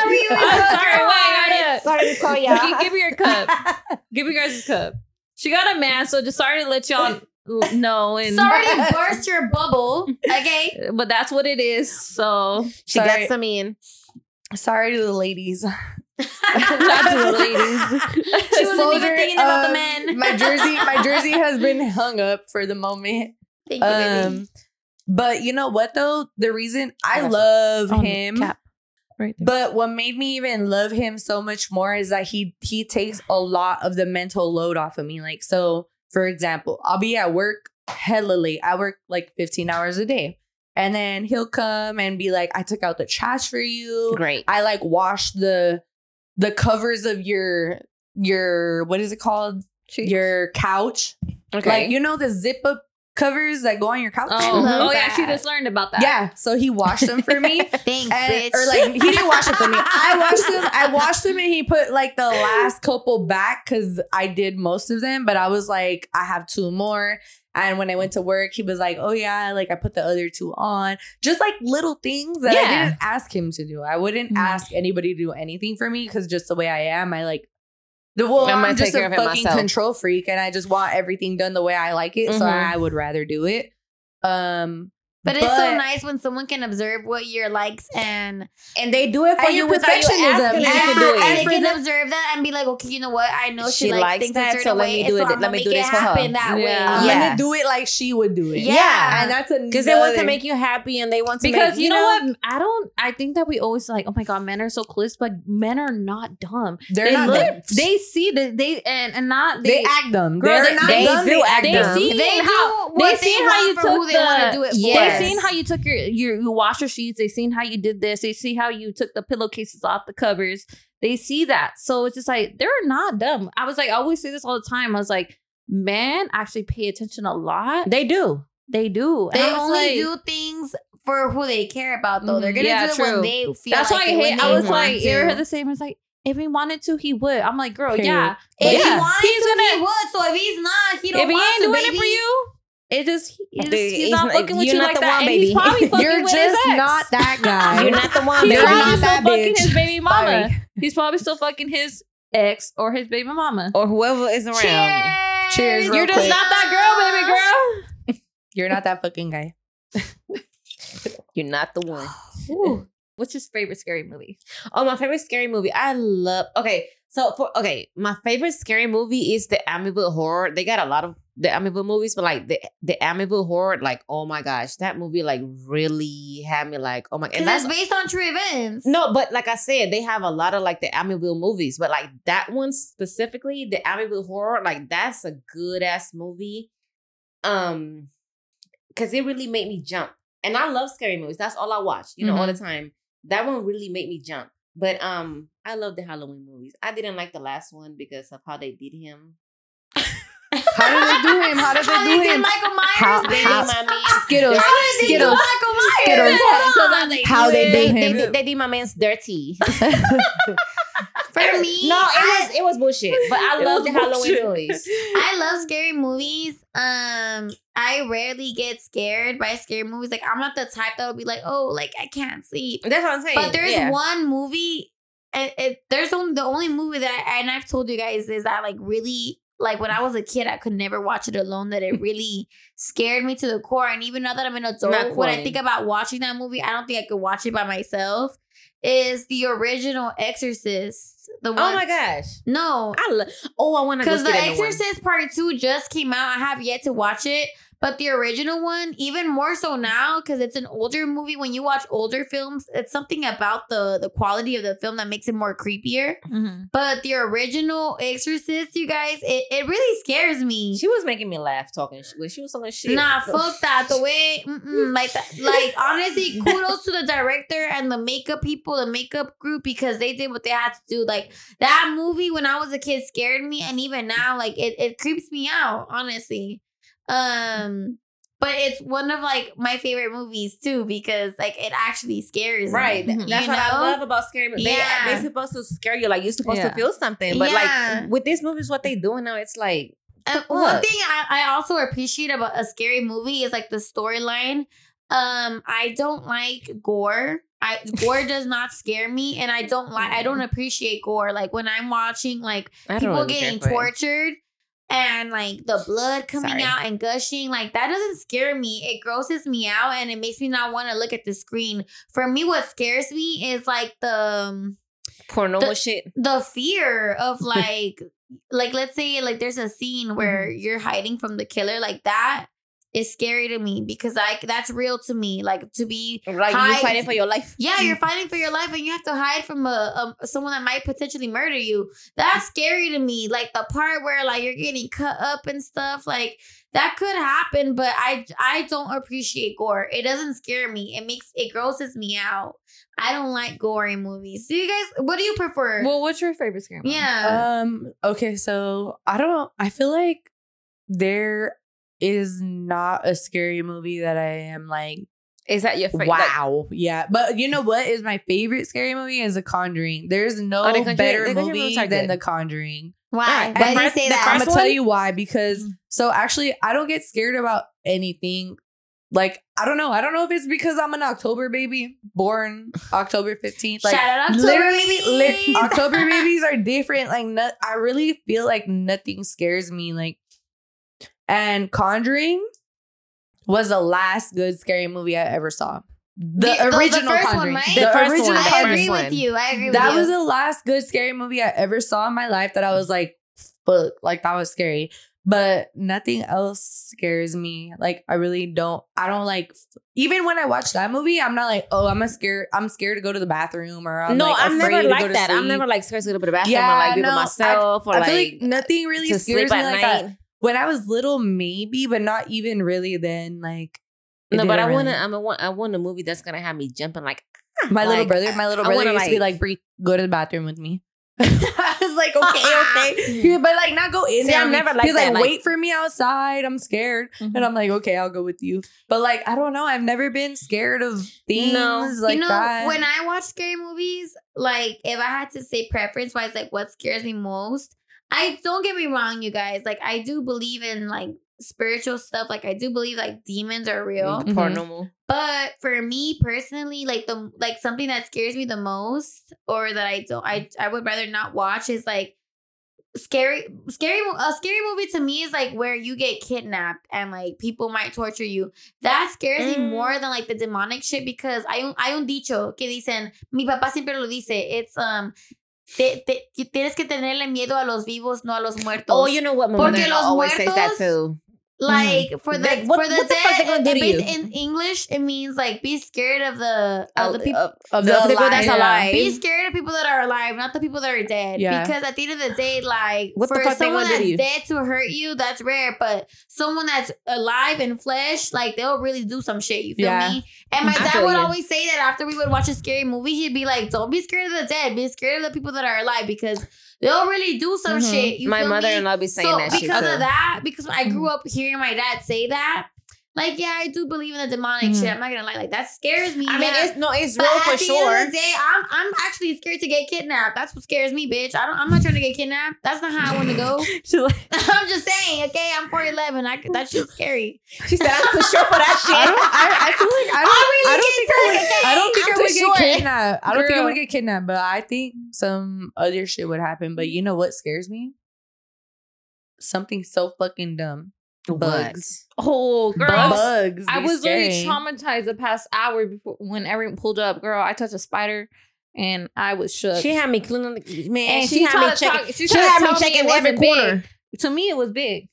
Speaker 1: we
Speaker 4: I'm
Speaker 1: broke
Speaker 4: sorry,
Speaker 1: your
Speaker 4: wait,
Speaker 1: heart.
Speaker 4: wait,
Speaker 2: Sorry to tell
Speaker 4: Gi-
Speaker 2: ya.
Speaker 4: give me your cup. [laughs] Give me your guys' cup. She got a man, so just sorry to let y'all l- know. And
Speaker 1: Sorry to burst your bubble. Okay.
Speaker 4: but that's what it is. So
Speaker 2: She
Speaker 3: Sorry.
Speaker 2: got some in.
Speaker 3: Sorry to the ladies.
Speaker 4: not to the ladies.
Speaker 1: She wasn't even thinking about the
Speaker 3: um,
Speaker 1: men.
Speaker 3: my jersey, my jersey has been hung up for the moment.
Speaker 1: Thank you, baby.
Speaker 3: But you know what though? The reason I
Speaker 2: Yes.
Speaker 3: love
Speaker 4: On
Speaker 3: him.
Speaker 4: Right there.
Speaker 3: but what made me even love him so much more is that he he takes a lot of the mental load off of me. Like so, for example, I'll be at work hella late. I work like 15 hours a day. And then he'll come and be like, I took out the trash for you.
Speaker 2: Great.
Speaker 3: I like washed the the covers of your your what is it called? Your couch.
Speaker 2: Okay.
Speaker 3: Like you know the zip up covers that go on your couch.
Speaker 4: Oh,
Speaker 1: love
Speaker 4: oh yeah, she just learned about that.
Speaker 3: Yeah, so he washed them for me. [laughs]
Speaker 1: Thanks,
Speaker 3: And,
Speaker 1: bitch.
Speaker 3: or like he didn't wash them for me. I [laughs] washed them. I washed them, and he put like the last couple back because I did most of them. But I was like, I have two more. And when I went to work, he was like, "Oh yeah, like I put the other two on." Just like little things that I
Speaker 2: Yeah.
Speaker 3: didn't ask him to do. I wouldn't
Speaker 4: Mhm.
Speaker 3: ask anybody to do anything for me because just the way I am, I like. The, well,
Speaker 2: I'm
Speaker 3: I'm, just a
Speaker 2: care of it
Speaker 3: fucking control freak, and I just want everything done the way I like it. So
Speaker 2: Mhm.
Speaker 3: I would rather do it. Um,
Speaker 1: but it's so nice when someone can observe what your likes and
Speaker 2: and they do it for you
Speaker 3: your
Speaker 2: without you
Speaker 3: perfectionism.
Speaker 2: asking
Speaker 3: Yeah,
Speaker 2: to do
Speaker 3: and
Speaker 2: it.
Speaker 1: and they can
Speaker 3: the-
Speaker 1: observe that and be like, okay, you know what? I know she,
Speaker 2: She
Speaker 1: likes,
Speaker 2: likes
Speaker 1: things
Speaker 2: that,
Speaker 1: a certain
Speaker 2: so let
Speaker 1: way,
Speaker 2: me
Speaker 1: and
Speaker 2: do it-
Speaker 1: I'm
Speaker 2: let
Speaker 1: gonna
Speaker 2: me
Speaker 1: make
Speaker 2: do
Speaker 1: it
Speaker 2: this for her.
Speaker 1: happen that
Speaker 4: Yeah.
Speaker 1: way.
Speaker 3: I'm
Speaker 2: Yeah.
Speaker 3: gonna do it like she would do it.
Speaker 1: Yeah.
Speaker 3: and that's a
Speaker 2: Because they want to make you happy and they want to
Speaker 4: Because
Speaker 2: make,
Speaker 4: you know, what? I don't. I think that we always like, oh my god, men are so clueless, but men are not dumb.
Speaker 3: They're
Speaker 4: they
Speaker 3: not
Speaker 4: look,
Speaker 3: dumb.
Speaker 4: they see that they and and not
Speaker 3: They,
Speaker 4: they.
Speaker 3: act them.
Speaker 4: Girl,
Speaker 3: They're
Speaker 4: they-
Speaker 3: not
Speaker 2: they
Speaker 3: dumb.
Speaker 2: do
Speaker 3: They
Speaker 2: act
Speaker 3: act
Speaker 4: they see how
Speaker 1: do what
Speaker 4: they
Speaker 1: they
Speaker 4: seen how
Speaker 1: want
Speaker 4: you
Speaker 1: for
Speaker 4: took
Speaker 1: who they
Speaker 4: the,
Speaker 1: wanna do it for.
Speaker 2: Yes.
Speaker 4: They seen how you took your your you wash your sheets. They've seen how you did this. They see how you took the pillowcases off the covers. They see that. So it's just like they're not dumb. I was like, I always say this all the time. I was like, men actually pay attention a lot.
Speaker 2: they do.
Speaker 4: They do.
Speaker 1: They only
Speaker 4: like-
Speaker 1: do things for who they care about, though. They're
Speaker 4: Mhm.
Speaker 1: gonna
Speaker 4: Yeah,
Speaker 1: do it
Speaker 4: true.
Speaker 1: when they feel.
Speaker 4: That's
Speaker 1: like
Speaker 4: why I hate. I was
Speaker 1: want
Speaker 4: like, you ever heard the same? It's like if he wanted to, he would. I'm like, girl,
Speaker 3: Period.
Speaker 4: yeah.
Speaker 1: If
Speaker 4: yeah.
Speaker 1: he wanted
Speaker 4: he's
Speaker 1: to,
Speaker 4: gonna.
Speaker 1: he would. So if he's not, he don't
Speaker 4: if he
Speaker 1: want
Speaker 4: ain't
Speaker 1: to,
Speaker 4: doing
Speaker 1: baby.
Speaker 4: it for you, it just, he just
Speaker 2: Dude,
Speaker 4: he's, not
Speaker 2: not-
Speaker 4: fucking with
Speaker 2: not
Speaker 4: like
Speaker 2: the
Speaker 4: that.
Speaker 2: one,
Speaker 4: and he's probably [laughs] fucking
Speaker 3: You're
Speaker 4: with
Speaker 3: just
Speaker 4: his ex.
Speaker 3: not that [laughs] guy.
Speaker 2: You're not the one.
Speaker 4: He's probably
Speaker 3: not
Speaker 4: still
Speaker 3: that
Speaker 4: fucking
Speaker 3: bitch.
Speaker 4: his baby mama.
Speaker 3: Sorry.
Speaker 4: He's probably still fucking his ex or his baby mama.
Speaker 2: or whoever is around.
Speaker 1: Cheers.
Speaker 3: Cheers,
Speaker 4: You're just
Speaker 3: quick.
Speaker 4: not that girl, baby [laughs] girl.
Speaker 3: You're not that fucking guy.
Speaker 2: You're not the one. [sighs]
Speaker 4: What's your favorite scary movie?
Speaker 2: Oh, my favorite scary movie. I love. Okay, so for okay, my favorite scary movie is the Amityville Horror. They got a lot of the Amityville movies, but like the the Amityville Horror, like oh my gosh, that movie like really had me like oh my. And
Speaker 1: Because
Speaker 2: that's
Speaker 1: based on true events.
Speaker 2: no, but like I said, they have a lot of like the Amityville movies, but like that one specifically, the Amityville Horror, like that's a good ass movie. Um, because it really made me jump, and I love scary movies. That's all I watch, you know, all the time. That one really made me jump. But um, I love the Halloween movies. I didn't like the last one because of how they did him.
Speaker 3: How did they do him? How did they do him?
Speaker 1: Michael Myers?
Speaker 3: How-
Speaker 2: They
Speaker 1: bitch.
Speaker 3: how-
Speaker 2: did my man
Speaker 3: Skittles.
Speaker 1: How did they
Speaker 3: Skittles.
Speaker 1: do Michael Myers?
Speaker 3: Skittles. How they
Speaker 2: they,
Speaker 3: do him.
Speaker 2: did- they did my man's dirty. [laughs]
Speaker 1: For me,
Speaker 2: no, it
Speaker 1: I-
Speaker 2: was it was bullshit. But I love the Halloween movies.
Speaker 1: I love scary movies. Um, I rarely get scared by scary movies. Like I'm not the type that'll be like, oh, like I can't sleep.
Speaker 2: That's what I'm saying.
Speaker 1: But there's
Speaker 2: yeah.
Speaker 1: one movie, and it, there's only the only movie that, I, and I've told you guys is that like really. Like when I was a kid, I could never watch it alone. That it [laughs] really scared me to the core. And even now that I'm an adult, when I think about watching that movie, I don't think I could watch it by myself. Is the original Exorcist the oh one?
Speaker 2: Oh my gosh.
Speaker 1: No,
Speaker 2: I love. Oh, I want to
Speaker 1: because The. Exorcist Part Two just came out. I have yet to watch it, but the original one, even more so now, because it's an older movie. When you watch older films, it's something about the the quality of the film that makes it more creepier.
Speaker 4: Mm-hmm.
Speaker 1: But the original Exorcist, you guys, it, it really scares me.
Speaker 2: She was making me laugh talking when she was talking shit.
Speaker 1: Nah, fuck that. The way, like, that, [laughs] like honestly, kudos to the director and the makeup people, the makeup group, because they did what they had to do. Like that movie when I was a kid scared me, and even now, like it, it creeps me out. Honestly, um, but it's one of like my favorite movies too because like it actually scares
Speaker 2: Right.
Speaker 1: me. [laughs]
Speaker 2: Th- That's
Speaker 1: you
Speaker 2: what I love about scary movies. They,
Speaker 1: Yeah.
Speaker 2: they're supposed to scare you. Like you're supposed
Speaker 3: Yeah.
Speaker 2: to feel something. But
Speaker 1: Yeah.
Speaker 2: like with these movies, what they doing now, it's like
Speaker 1: And
Speaker 2: the
Speaker 1: one thing I, I also appreciate about a scary movie is like the storyline. Um, I don't like gore. I gore [laughs] does not scare me, and I don't like. I don't appreciate gore. Like when I'm watching like people
Speaker 2: really
Speaker 1: getting tortured and like the blood coming
Speaker 2: Sorry.
Speaker 1: out and gushing, like that doesn't scare me. It grosses me out, and it makes me not want to look at the screen. For me, what scares me is like the. um,
Speaker 2: Paranormal
Speaker 1: The-
Speaker 2: shit.
Speaker 1: the fear of [laughs] like like let's say like there's a scene where
Speaker 2: Mm-hmm.
Speaker 1: you're hiding from the killer like that is scary to me because like that's real to me like to be
Speaker 2: Like you
Speaker 1: hide-
Speaker 2: fighting for your life.
Speaker 1: yeah you're fighting for your life and you have to hide from a, a someone that might potentially murder you that's scary to me like the part where like you're getting cut up and stuff like that could happen but i i don't appreciate gore it doesn't scare me it makes it grosses me out i don't like gory movies do you guys what do you prefer
Speaker 4: Well, what's your favorite scary movie?
Speaker 1: yeah
Speaker 3: Um. Okay. So I don't. I feel like there is not a scary movie that I am like,
Speaker 2: Is that your favorite?
Speaker 3: wow, yeah. But you know what is my favorite scary movie? Is The Conjuring. There's no
Speaker 2: Oh,
Speaker 3: better
Speaker 2: The
Speaker 3: movie than. The Conjuring.
Speaker 1: Why?
Speaker 2: Alright,
Speaker 1: Why
Speaker 2: the
Speaker 1: do you
Speaker 2: first-
Speaker 1: say that?
Speaker 3: I'm gonna tell you why because mm. so actually I don't get scared about anything. Like I don't know. I don't know if it's because I'm an October baby, born October 15th. Like
Speaker 1: Shout out October
Speaker 3: literally, li-
Speaker 1: babies.
Speaker 3: October babies are different. Like no, I really feel like nothing scares me. Like and Conjuring was the last good scary movie I ever saw. The,
Speaker 1: The- the
Speaker 3: original
Speaker 1: first one,
Speaker 3: Conjuring.
Speaker 1: right?
Speaker 3: The,
Speaker 2: The first
Speaker 3: original
Speaker 2: one, the
Speaker 1: I agree
Speaker 3: Conjuring.
Speaker 1: with you. I agree with
Speaker 3: That
Speaker 1: you.
Speaker 3: was the last good scary movie I ever saw in my life that I was like, fuck, like that was scary. But nothing else scares me. Like I really don't. I don't like. Even when I watch that movie, I'm not like, oh, I'm a scared. I'm scared to go to the bathroom or I'm
Speaker 2: no,
Speaker 3: like,
Speaker 2: I'm
Speaker 3: afraid
Speaker 2: never
Speaker 3: to go
Speaker 2: like
Speaker 3: to
Speaker 2: that. I'm never like scared to go to the bathroom
Speaker 3: Yeah,
Speaker 2: or like be
Speaker 3: no, I-
Speaker 2: by myself or
Speaker 3: I
Speaker 2: like,
Speaker 3: feel like nothing really
Speaker 2: to
Speaker 3: scares me like
Speaker 2: night.
Speaker 3: that. When I was little, maybe, but not even really. Then like,
Speaker 2: No, but I want to. I'm a, want. I want a movie that's gonna have me jumping like. [laughs]
Speaker 3: My little brother, my little brother
Speaker 2: wanna,
Speaker 3: used to be
Speaker 2: like-
Speaker 3: like, "Bri, go to the bathroom with me." [laughs] I was like, "Okay, okay," but like not go in
Speaker 2: See,
Speaker 3: there.
Speaker 2: I'm never like
Speaker 3: He's
Speaker 2: that,
Speaker 3: like,
Speaker 2: like-
Speaker 3: "Wait for me outside. I'm scared,"
Speaker 4: Mhm.
Speaker 3: and I'm like, "Okay, I'll go with you." But like, I don't know. I've never been scared of things
Speaker 2: No.
Speaker 3: like
Speaker 1: you know,
Speaker 3: that.
Speaker 1: when I watch scary movies, like if I had to say preference wise, like what scares me most, I don't get me wrong, you guys. Like I do believe in like spiritual stuff. Like I do believe like demons are real.
Speaker 3: Mhm.
Speaker 2: paranormal.
Speaker 1: But for me personally, like the like something that scares me the most, or that I don't, I I would rather not watch is like scary scary a scary movie to me is like where you get kidnapped and like people might torture you that scares me
Speaker 2: Mm.
Speaker 1: more than like the demonic shit because hay un, hay un dicho que dicen mi papá siempre lo dice it's um te, te- tienes que tenerle miedo a los vivos no a los muertos
Speaker 2: Oh, you know what?
Speaker 1: Porque los
Speaker 2: always says that
Speaker 1: muertos-
Speaker 2: too.
Speaker 1: like for the
Speaker 2: Like, what-
Speaker 1: for the
Speaker 2: what the fuck they gonna
Speaker 1: dead
Speaker 2: do to
Speaker 1: in english it means like be scared of the of the people
Speaker 2: Of,
Speaker 3: Of
Speaker 2: the,
Speaker 3: the
Speaker 2: people that's
Speaker 3: alive.
Speaker 1: be scared of people that are alive, not the people that are dead.
Speaker 3: Yeah.
Speaker 1: Because at the end of the day, like
Speaker 2: What the
Speaker 1: for someone that's
Speaker 2: you?
Speaker 1: dead to hurt you, that's rare. But someone that's alive in flesh, like they'll really do some shit. You feel
Speaker 3: Yeah.
Speaker 1: me? And my
Speaker 2: I
Speaker 1: dad would
Speaker 2: you.
Speaker 1: always say that after we would watch a scary movie, he'd be like, "Don't be scared of the dead. Be scared of the people that are alive because they'll really do some
Speaker 3: Mhm.
Speaker 1: shit." You
Speaker 2: My
Speaker 1: feel me?
Speaker 2: mother-in-law be saying
Speaker 1: so
Speaker 2: that shit
Speaker 1: because
Speaker 2: too.
Speaker 1: of that, because I grew up hearing my dad say that. Like, yeah, I do believe in the demonic
Speaker 3: Mhm.
Speaker 1: shit. I'm not gonna lie. Like, that scares me.
Speaker 2: I mean,
Speaker 1: yeah.
Speaker 2: it's no, it's
Speaker 1: But
Speaker 2: real
Speaker 1: at
Speaker 2: for
Speaker 1: the
Speaker 2: sure.
Speaker 1: end of the day, I'm I'm actually scared to get kidnapped. That's what scares me, bitch. I don't. I'm not trying to get kidnapped. That's not how I want to go. [laughs]
Speaker 4: She's like, [laughs]
Speaker 1: I'm just saying. Okay, I'm 4'11. I could- that shit's scary.
Speaker 2: She said, "I'm too [laughs] short for that shit."
Speaker 3: I don't. I, I feel like I don't.
Speaker 1: I really
Speaker 3: I don't think I would.
Speaker 1: take.
Speaker 3: I don't think
Speaker 2: I'm
Speaker 3: I would get
Speaker 2: short.
Speaker 3: kidnapped. I don't think I would get kidnapped, but I think some other shit would happen. But you know what scares me? Something so fucking dumb. Bugs.
Speaker 4: oh, girl.
Speaker 3: Bugs.
Speaker 4: I was
Speaker 3: scary.
Speaker 4: traumatized the past hour before when everyone pulled up. Girl, I touched a spider and I was shook.
Speaker 2: She had me cleaning the man.
Speaker 4: and
Speaker 2: she, had me checking.
Speaker 4: talk-
Speaker 2: she
Speaker 4: to
Speaker 2: had me checking every
Speaker 4: big.
Speaker 2: corner.
Speaker 4: To me, it was big.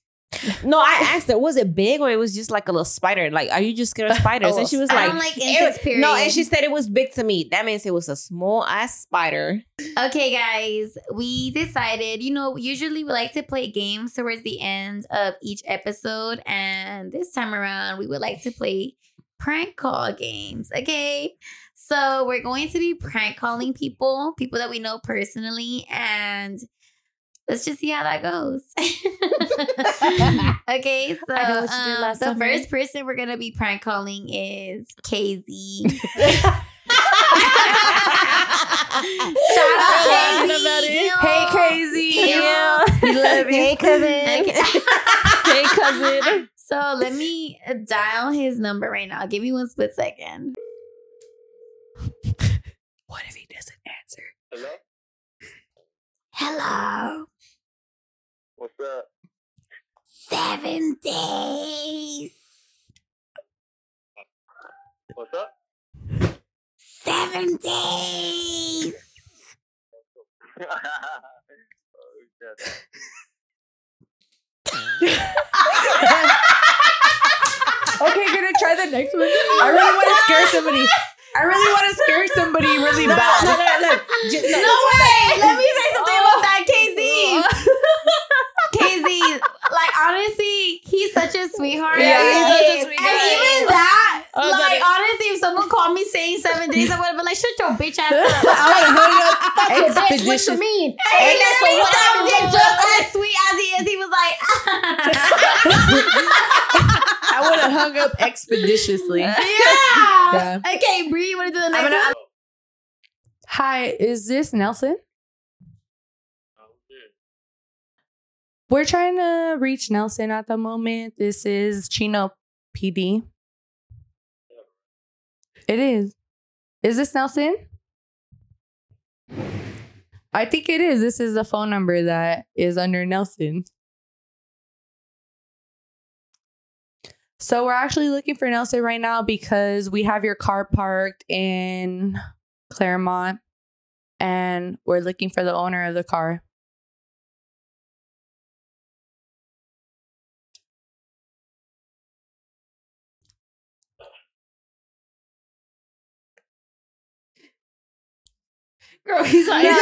Speaker 2: No, I asked her, was it big or it was just like a little spider? Like, are you just scared of spiders?
Speaker 3: Oh,
Speaker 2: and she was
Speaker 1: I
Speaker 2: like,
Speaker 1: don't like
Speaker 2: "It
Speaker 1: insects.
Speaker 2: was-"
Speaker 1: Period.
Speaker 2: no, and she said it was big to me. That means it was a small ass spider.
Speaker 1: Okay, guys, we decided, you know, usually we like to play games towards the end of each episode. And this time around, we would like to play prank call games. Okay. So we're going to be prank calling people, people that we know personally. And let's just see how that goes. [laughs] [laughs] okay. So
Speaker 4: I know what you
Speaker 1: um,
Speaker 4: last
Speaker 1: the
Speaker 4: summer.
Speaker 1: first person we're going to be prank calling is KZ. [laughs] Shout out
Speaker 2: Laughing
Speaker 1: KZ.
Speaker 2: about it.
Speaker 1: Ew.
Speaker 3: Hey, crazy.
Speaker 1: Ew.
Speaker 3: We love you.
Speaker 2: Hey, cousin.
Speaker 1: Okay.
Speaker 4: Hey, cousin.
Speaker 1: so let me dial his number right now. Give me one split second.
Speaker 3: What if he doesn't answer?
Speaker 5: Hello?
Speaker 1: Hello.
Speaker 5: What's up?
Speaker 1: Seven days.
Speaker 5: What's up?
Speaker 1: Seven days.
Speaker 5: oh, [laughs] shit.
Speaker 3: Okay, gonna try the next one. I really want to scare somebody. I really want to scare somebody really
Speaker 2: No,
Speaker 3: bad.
Speaker 2: no, no, no. Just-
Speaker 1: No
Speaker 2: no.
Speaker 1: way. Let me say something about that, KZ. KZ, like honestly, he's such a sweetheart.
Speaker 3: Yeah, he's such a
Speaker 1: And even that,
Speaker 4: I was oh,
Speaker 1: like
Speaker 4: like-
Speaker 1: honestly, if someone called me saying seven days, I would have been like, "Shut your bitch ass up." [laughs]
Speaker 2: I would have hung up. That's your bitch. What you mean?
Speaker 1: And he
Speaker 2: Ain't that
Speaker 1: literally
Speaker 2: for
Speaker 1: sounded just as sweet as he is. He was like, [laughs]
Speaker 3: I would have hung up expeditiously.
Speaker 1: yeah.
Speaker 3: Yeah.
Speaker 1: Okay, Bri, you want to do the next
Speaker 3: gonna-
Speaker 1: one?
Speaker 3: Hi, is this Nelson? We're trying to reach Nelson at the moment. This is Chino PD. It is. Is this Nelson? I think it is. This is the phone number that is under Nelson. So we're actually looking for Nelson right now because we have your car parked in Claremont and we're looking for the owner of the car.
Speaker 4: Girl, he's like,
Speaker 2: No.
Speaker 4: he's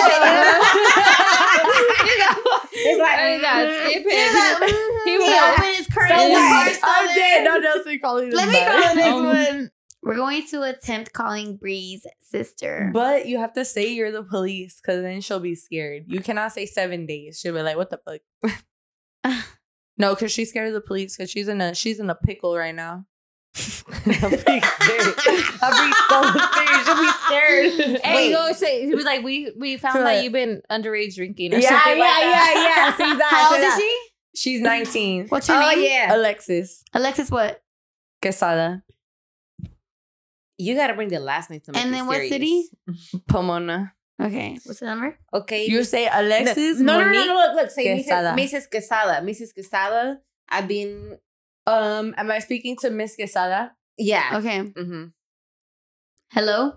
Speaker 2: It's like, [laughs]
Speaker 4: like,
Speaker 2: mm,
Speaker 4: skip
Speaker 1: He was
Speaker 4: it.
Speaker 1: like,
Speaker 4: He
Speaker 1: he
Speaker 4: was
Speaker 1: opened his curtain.
Speaker 2: So
Speaker 1: the
Speaker 2: what?
Speaker 1: started. [laughs]
Speaker 3: I'm dead. No, Nelson calling
Speaker 1: Let me call the next
Speaker 4: Um,
Speaker 1: one. We're going to attempt calling Bri's sister.
Speaker 3: But you have to say you're the police because then she'll be scared. You cannot say seven days. She'll be like, "What the fuck?" [laughs] no, because she's scared of the police because she's in a she's in a pickle right now. I'll be scared. I'll be so scared. She'll be scared.
Speaker 4: And
Speaker 2: Wait.
Speaker 4: you go say, he was like, we we found
Speaker 3: Sure.
Speaker 4: that you've been underage drinking or
Speaker 3: Yeah,
Speaker 4: something
Speaker 3: yeah,
Speaker 4: like that.
Speaker 3: yeah, yeah. See that?
Speaker 1: How old is she?
Speaker 3: She's 19.
Speaker 1: What's her
Speaker 2: Oh
Speaker 1: name?
Speaker 2: yeah.
Speaker 3: Alexis
Speaker 1: Alexis what?
Speaker 3: Quesada
Speaker 2: You gotta bring the last name to make
Speaker 1: And then what city? [laughs]
Speaker 3: Pomona.
Speaker 1: Okay, what's the number?
Speaker 2: Okay.
Speaker 3: You say Alexis?
Speaker 2: no, no, no,
Speaker 3: Monique?
Speaker 2: no, look, look. Say
Speaker 3: Quesada.
Speaker 2: Mrs. Mrs. Quesada. Mrs. Quesada. I've been,
Speaker 3: Um, am I speaking to Miss Quesada?
Speaker 2: yeah.
Speaker 1: Okay.
Speaker 2: Mm-hmm.
Speaker 1: Hello.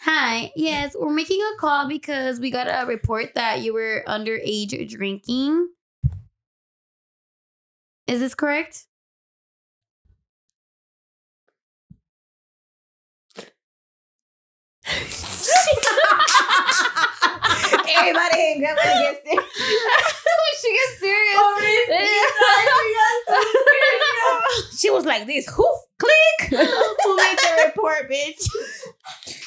Speaker 1: Hi. Yes, we're making a call because we got a report that you were underage drinking. Is this correct? [laughs]
Speaker 2: Everybody ain't good when it gets there. [laughs]
Speaker 4: she gets oh, serious.
Speaker 2: She was like this. Who click? [laughs] Who made the report, bitch?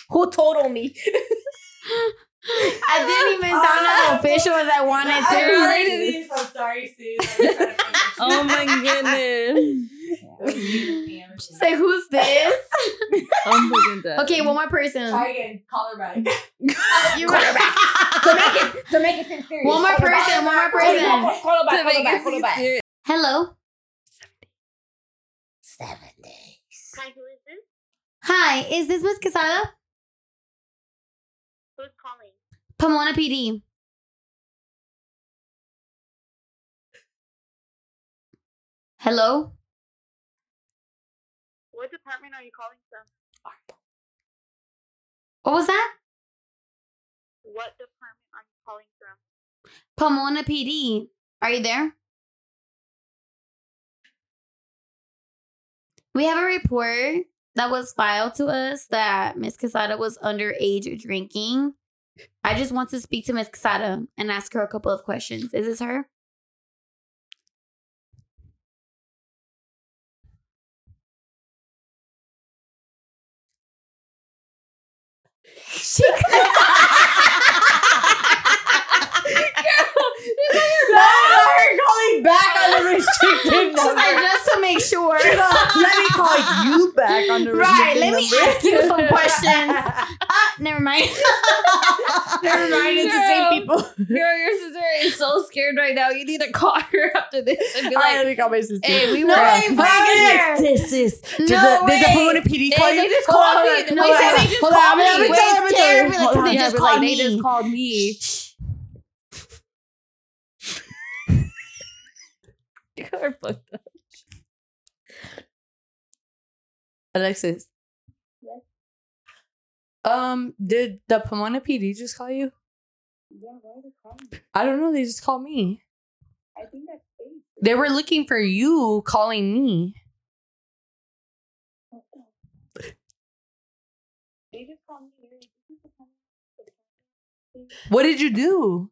Speaker 2: Who told on me? [laughs]
Speaker 1: I didn't even sound as ah. official as I wanted to.
Speaker 3: I'm [laughs] sorry, sis. [laughs]
Speaker 4: oh my goodness.
Speaker 1: Say, who's this? [laughs]
Speaker 4: I'm freaking dead.
Speaker 1: Okay, one more person.
Speaker 3: Try again. Call her back.
Speaker 1: You
Speaker 2: Call her back. to make it to make it seem serious.
Speaker 1: One more
Speaker 2: Call her back.
Speaker 1: person, one more person.
Speaker 2: Call her back. Call her back. Call her back.
Speaker 4: serious.
Speaker 1: Hello.
Speaker 2: Seven days.
Speaker 6: Hi, who is this?
Speaker 1: Hi, is this Miss Quesada?
Speaker 6: Who's calling?
Speaker 1: Pomona PD. Hello?
Speaker 6: What department are you calling from?
Speaker 1: What was that?
Speaker 6: What department are you calling from?
Speaker 1: Pomona PD. Are you there? We have a report that was filed to us that Miss Quesada was underage drinking. I just want to speak to Miss Quesada and ask her a couple of questions. Is this her? She [laughs] [laughs]
Speaker 3: calling back on the restricted [laughs]
Speaker 1: just [laughs] sure.
Speaker 3: Let me call you back on the
Speaker 1: Right, let me
Speaker 3: number.
Speaker 1: ask you some [laughs] questions. Ah, never mind. [laughs]
Speaker 3: Never mind, it's the same people.
Speaker 4: Girl, your sister is so scared right now. You need to call her after this and be
Speaker 3: All right,
Speaker 4: like,
Speaker 3: let me call my sister.
Speaker 4: hey, we
Speaker 1: No,
Speaker 4: were.
Speaker 1: I ain't fucking her.
Speaker 3: Sis, sis. Did
Speaker 1: No
Speaker 3: the, did the
Speaker 1: way.
Speaker 3: Pomona PD call
Speaker 4: They-
Speaker 3: you?
Speaker 4: they just
Speaker 3: Hold
Speaker 4: called
Speaker 3: on,
Speaker 4: me. No,
Speaker 3: hold
Speaker 4: they said they just
Speaker 3: hold on,
Speaker 4: called
Speaker 3: I'm
Speaker 4: me.
Speaker 3: tell
Speaker 1: Wait,
Speaker 3: her, I'm gonna tell her.
Speaker 1: scared,
Speaker 3: Hold
Speaker 1: because
Speaker 3: on.
Speaker 1: they just
Speaker 4: but like,
Speaker 1: called
Speaker 4: they just called me. You're fucked up.
Speaker 3: Alexis. Yes. Um, did the Pomona PD just call you?
Speaker 6: Yeah, why are they calling?
Speaker 3: I don't know. They just called me.
Speaker 6: I think that's fake.
Speaker 3: They were looking for you, calling me. [laughs]
Speaker 6: They just called me. This is the time.
Speaker 3: What did you do?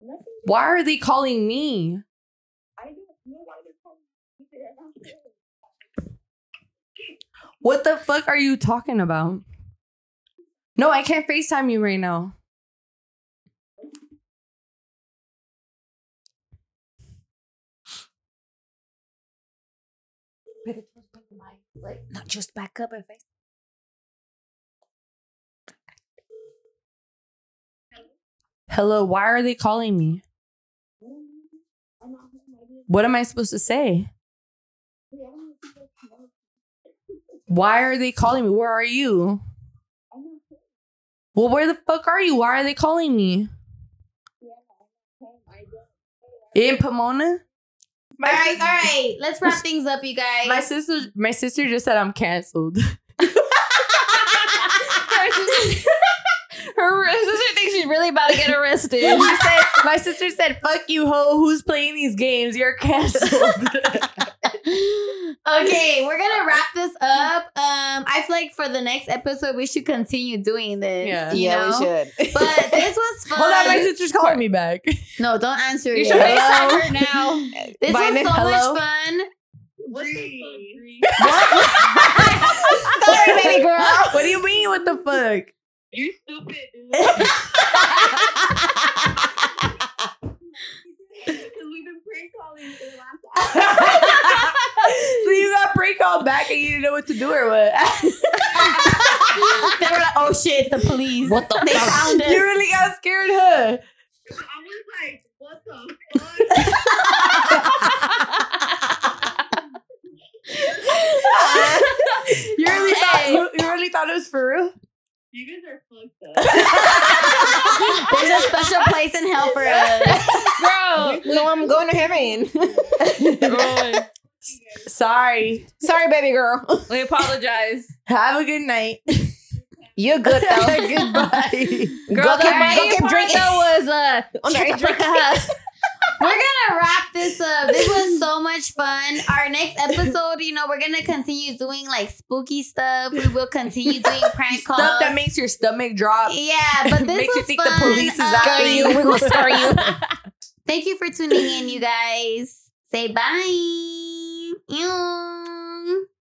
Speaker 6: Nothing.
Speaker 3: Why are they calling me?
Speaker 6: I don't know why they're calling me. They're not sure.
Speaker 3: What the fuck are you talking about? No, I can't FaceTime you right now.
Speaker 2: Not just back up and face.
Speaker 3: Hello, why are they calling me?
Speaker 6: I'm not having an idea.
Speaker 3: What am I supposed to say?
Speaker 6: Yeah, I don't know if you guys know.
Speaker 3: Why are they calling me? Where are you?
Speaker 6: I'm not sure.
Speaker 3: Well, where the fuck are you? Why are they calling me?
Speaker 6: Yeah, I'm not sure. I don't.
Speaker 3: In Pomona?
Speaker 1: All right, all right. Let's wrap things up, you guys.
Speaker 3: My sister my sister just said I'm canceled. [laughs]
Speaker 4: Her sister thinks she's really about to get arrested.
Speaker 3: she said my sister said, fuck you ho, who's playing these games? You're canceled. [laughs]
Speaker 1: okay, [laughs] we're gonna wrap this up. Um, I feel like for the next episode we should continue doing this.
Speaker 3: Yeah.
Speaker 1: you
Speaker 2: Yeah,
Speaker 1: know?
Speaker 2: we should.
Speaker 1: But [laughs] this was fun.
Speaker 3: Hold on, my sister's calling me back.
Speaker 1: No, don't answer
Speaker 4: You
Speaker 1: it.
Speaker 4: should FaceTime
Speaker 1: Hello?
Speaker 4: her now. [laughs]
Speaker 1: This
Speaker 3: Bye,
Speaker 1: was
Speaker 3: Nick.
Speaker 1: so
Speaker 3: Hello?
Speaker 1: much fun.
Speaker 6: What the fuck?
Speaker 2: Sorry, baby girl.
Speaker 3: what do you mean? What the fuck?
Speaker 6: You stupid. Because we've been prank calling for the last hour. [laughs]
Speaker 3: so you got prank called back and you didn't know what to do or what? [laughs]
Speaker 1: they were like, "Oh shit, the police!
Speaker 4: What the
Speaker 1: They
Speaker 4: fuck?
Speaker 1: found us."
Speaker 3: you really got scared, huh?
Speaker 6: I was like, what the fuck? [laughs]
Speaker 3: you really thought you really thought it was for real?
Speaker 6: You guys are fucked up.
Speaker 1: There's a special place in hell for us.
Speaker 4: Bro,
Speaker 2: No, I'm going to heaven.
Speaker 3: Sorry.
Speaker 2: Sorry, baby girl.
Speaker 4: we apologize.
Speaker 3: Have a good night.
Speaker 2: You're good though. [laughs]
Speaker 3: Goodbye.
Speaker 4: Girl,
Speaker 2: Go
Speaker 4: the
Speaker 2: keep-
Speaker 4: main
Speaker 2: go keep
Speaker 4: part
Speaker 2: drinking.
Speaker 4: though was uh [laughs] shut
Speaker 2: drink. [laughs]
Speaker 1: We're gonna wrap this up. This was so much fun. Our next episode, you know, we're gonna continue doing like spooky stuff. We will continue doing prank calls.
Speaker 3: Stuff that makes your stomach drop.
Speaker 1: yeah, but this
Speaker 3: makes you think the police is after
Speaker 1: Um,
Speaker 3: you.
Speaker 2: We're gonna scar you.
Speaker 1: Thank you for tuning in, you guys. Say bye. Ew.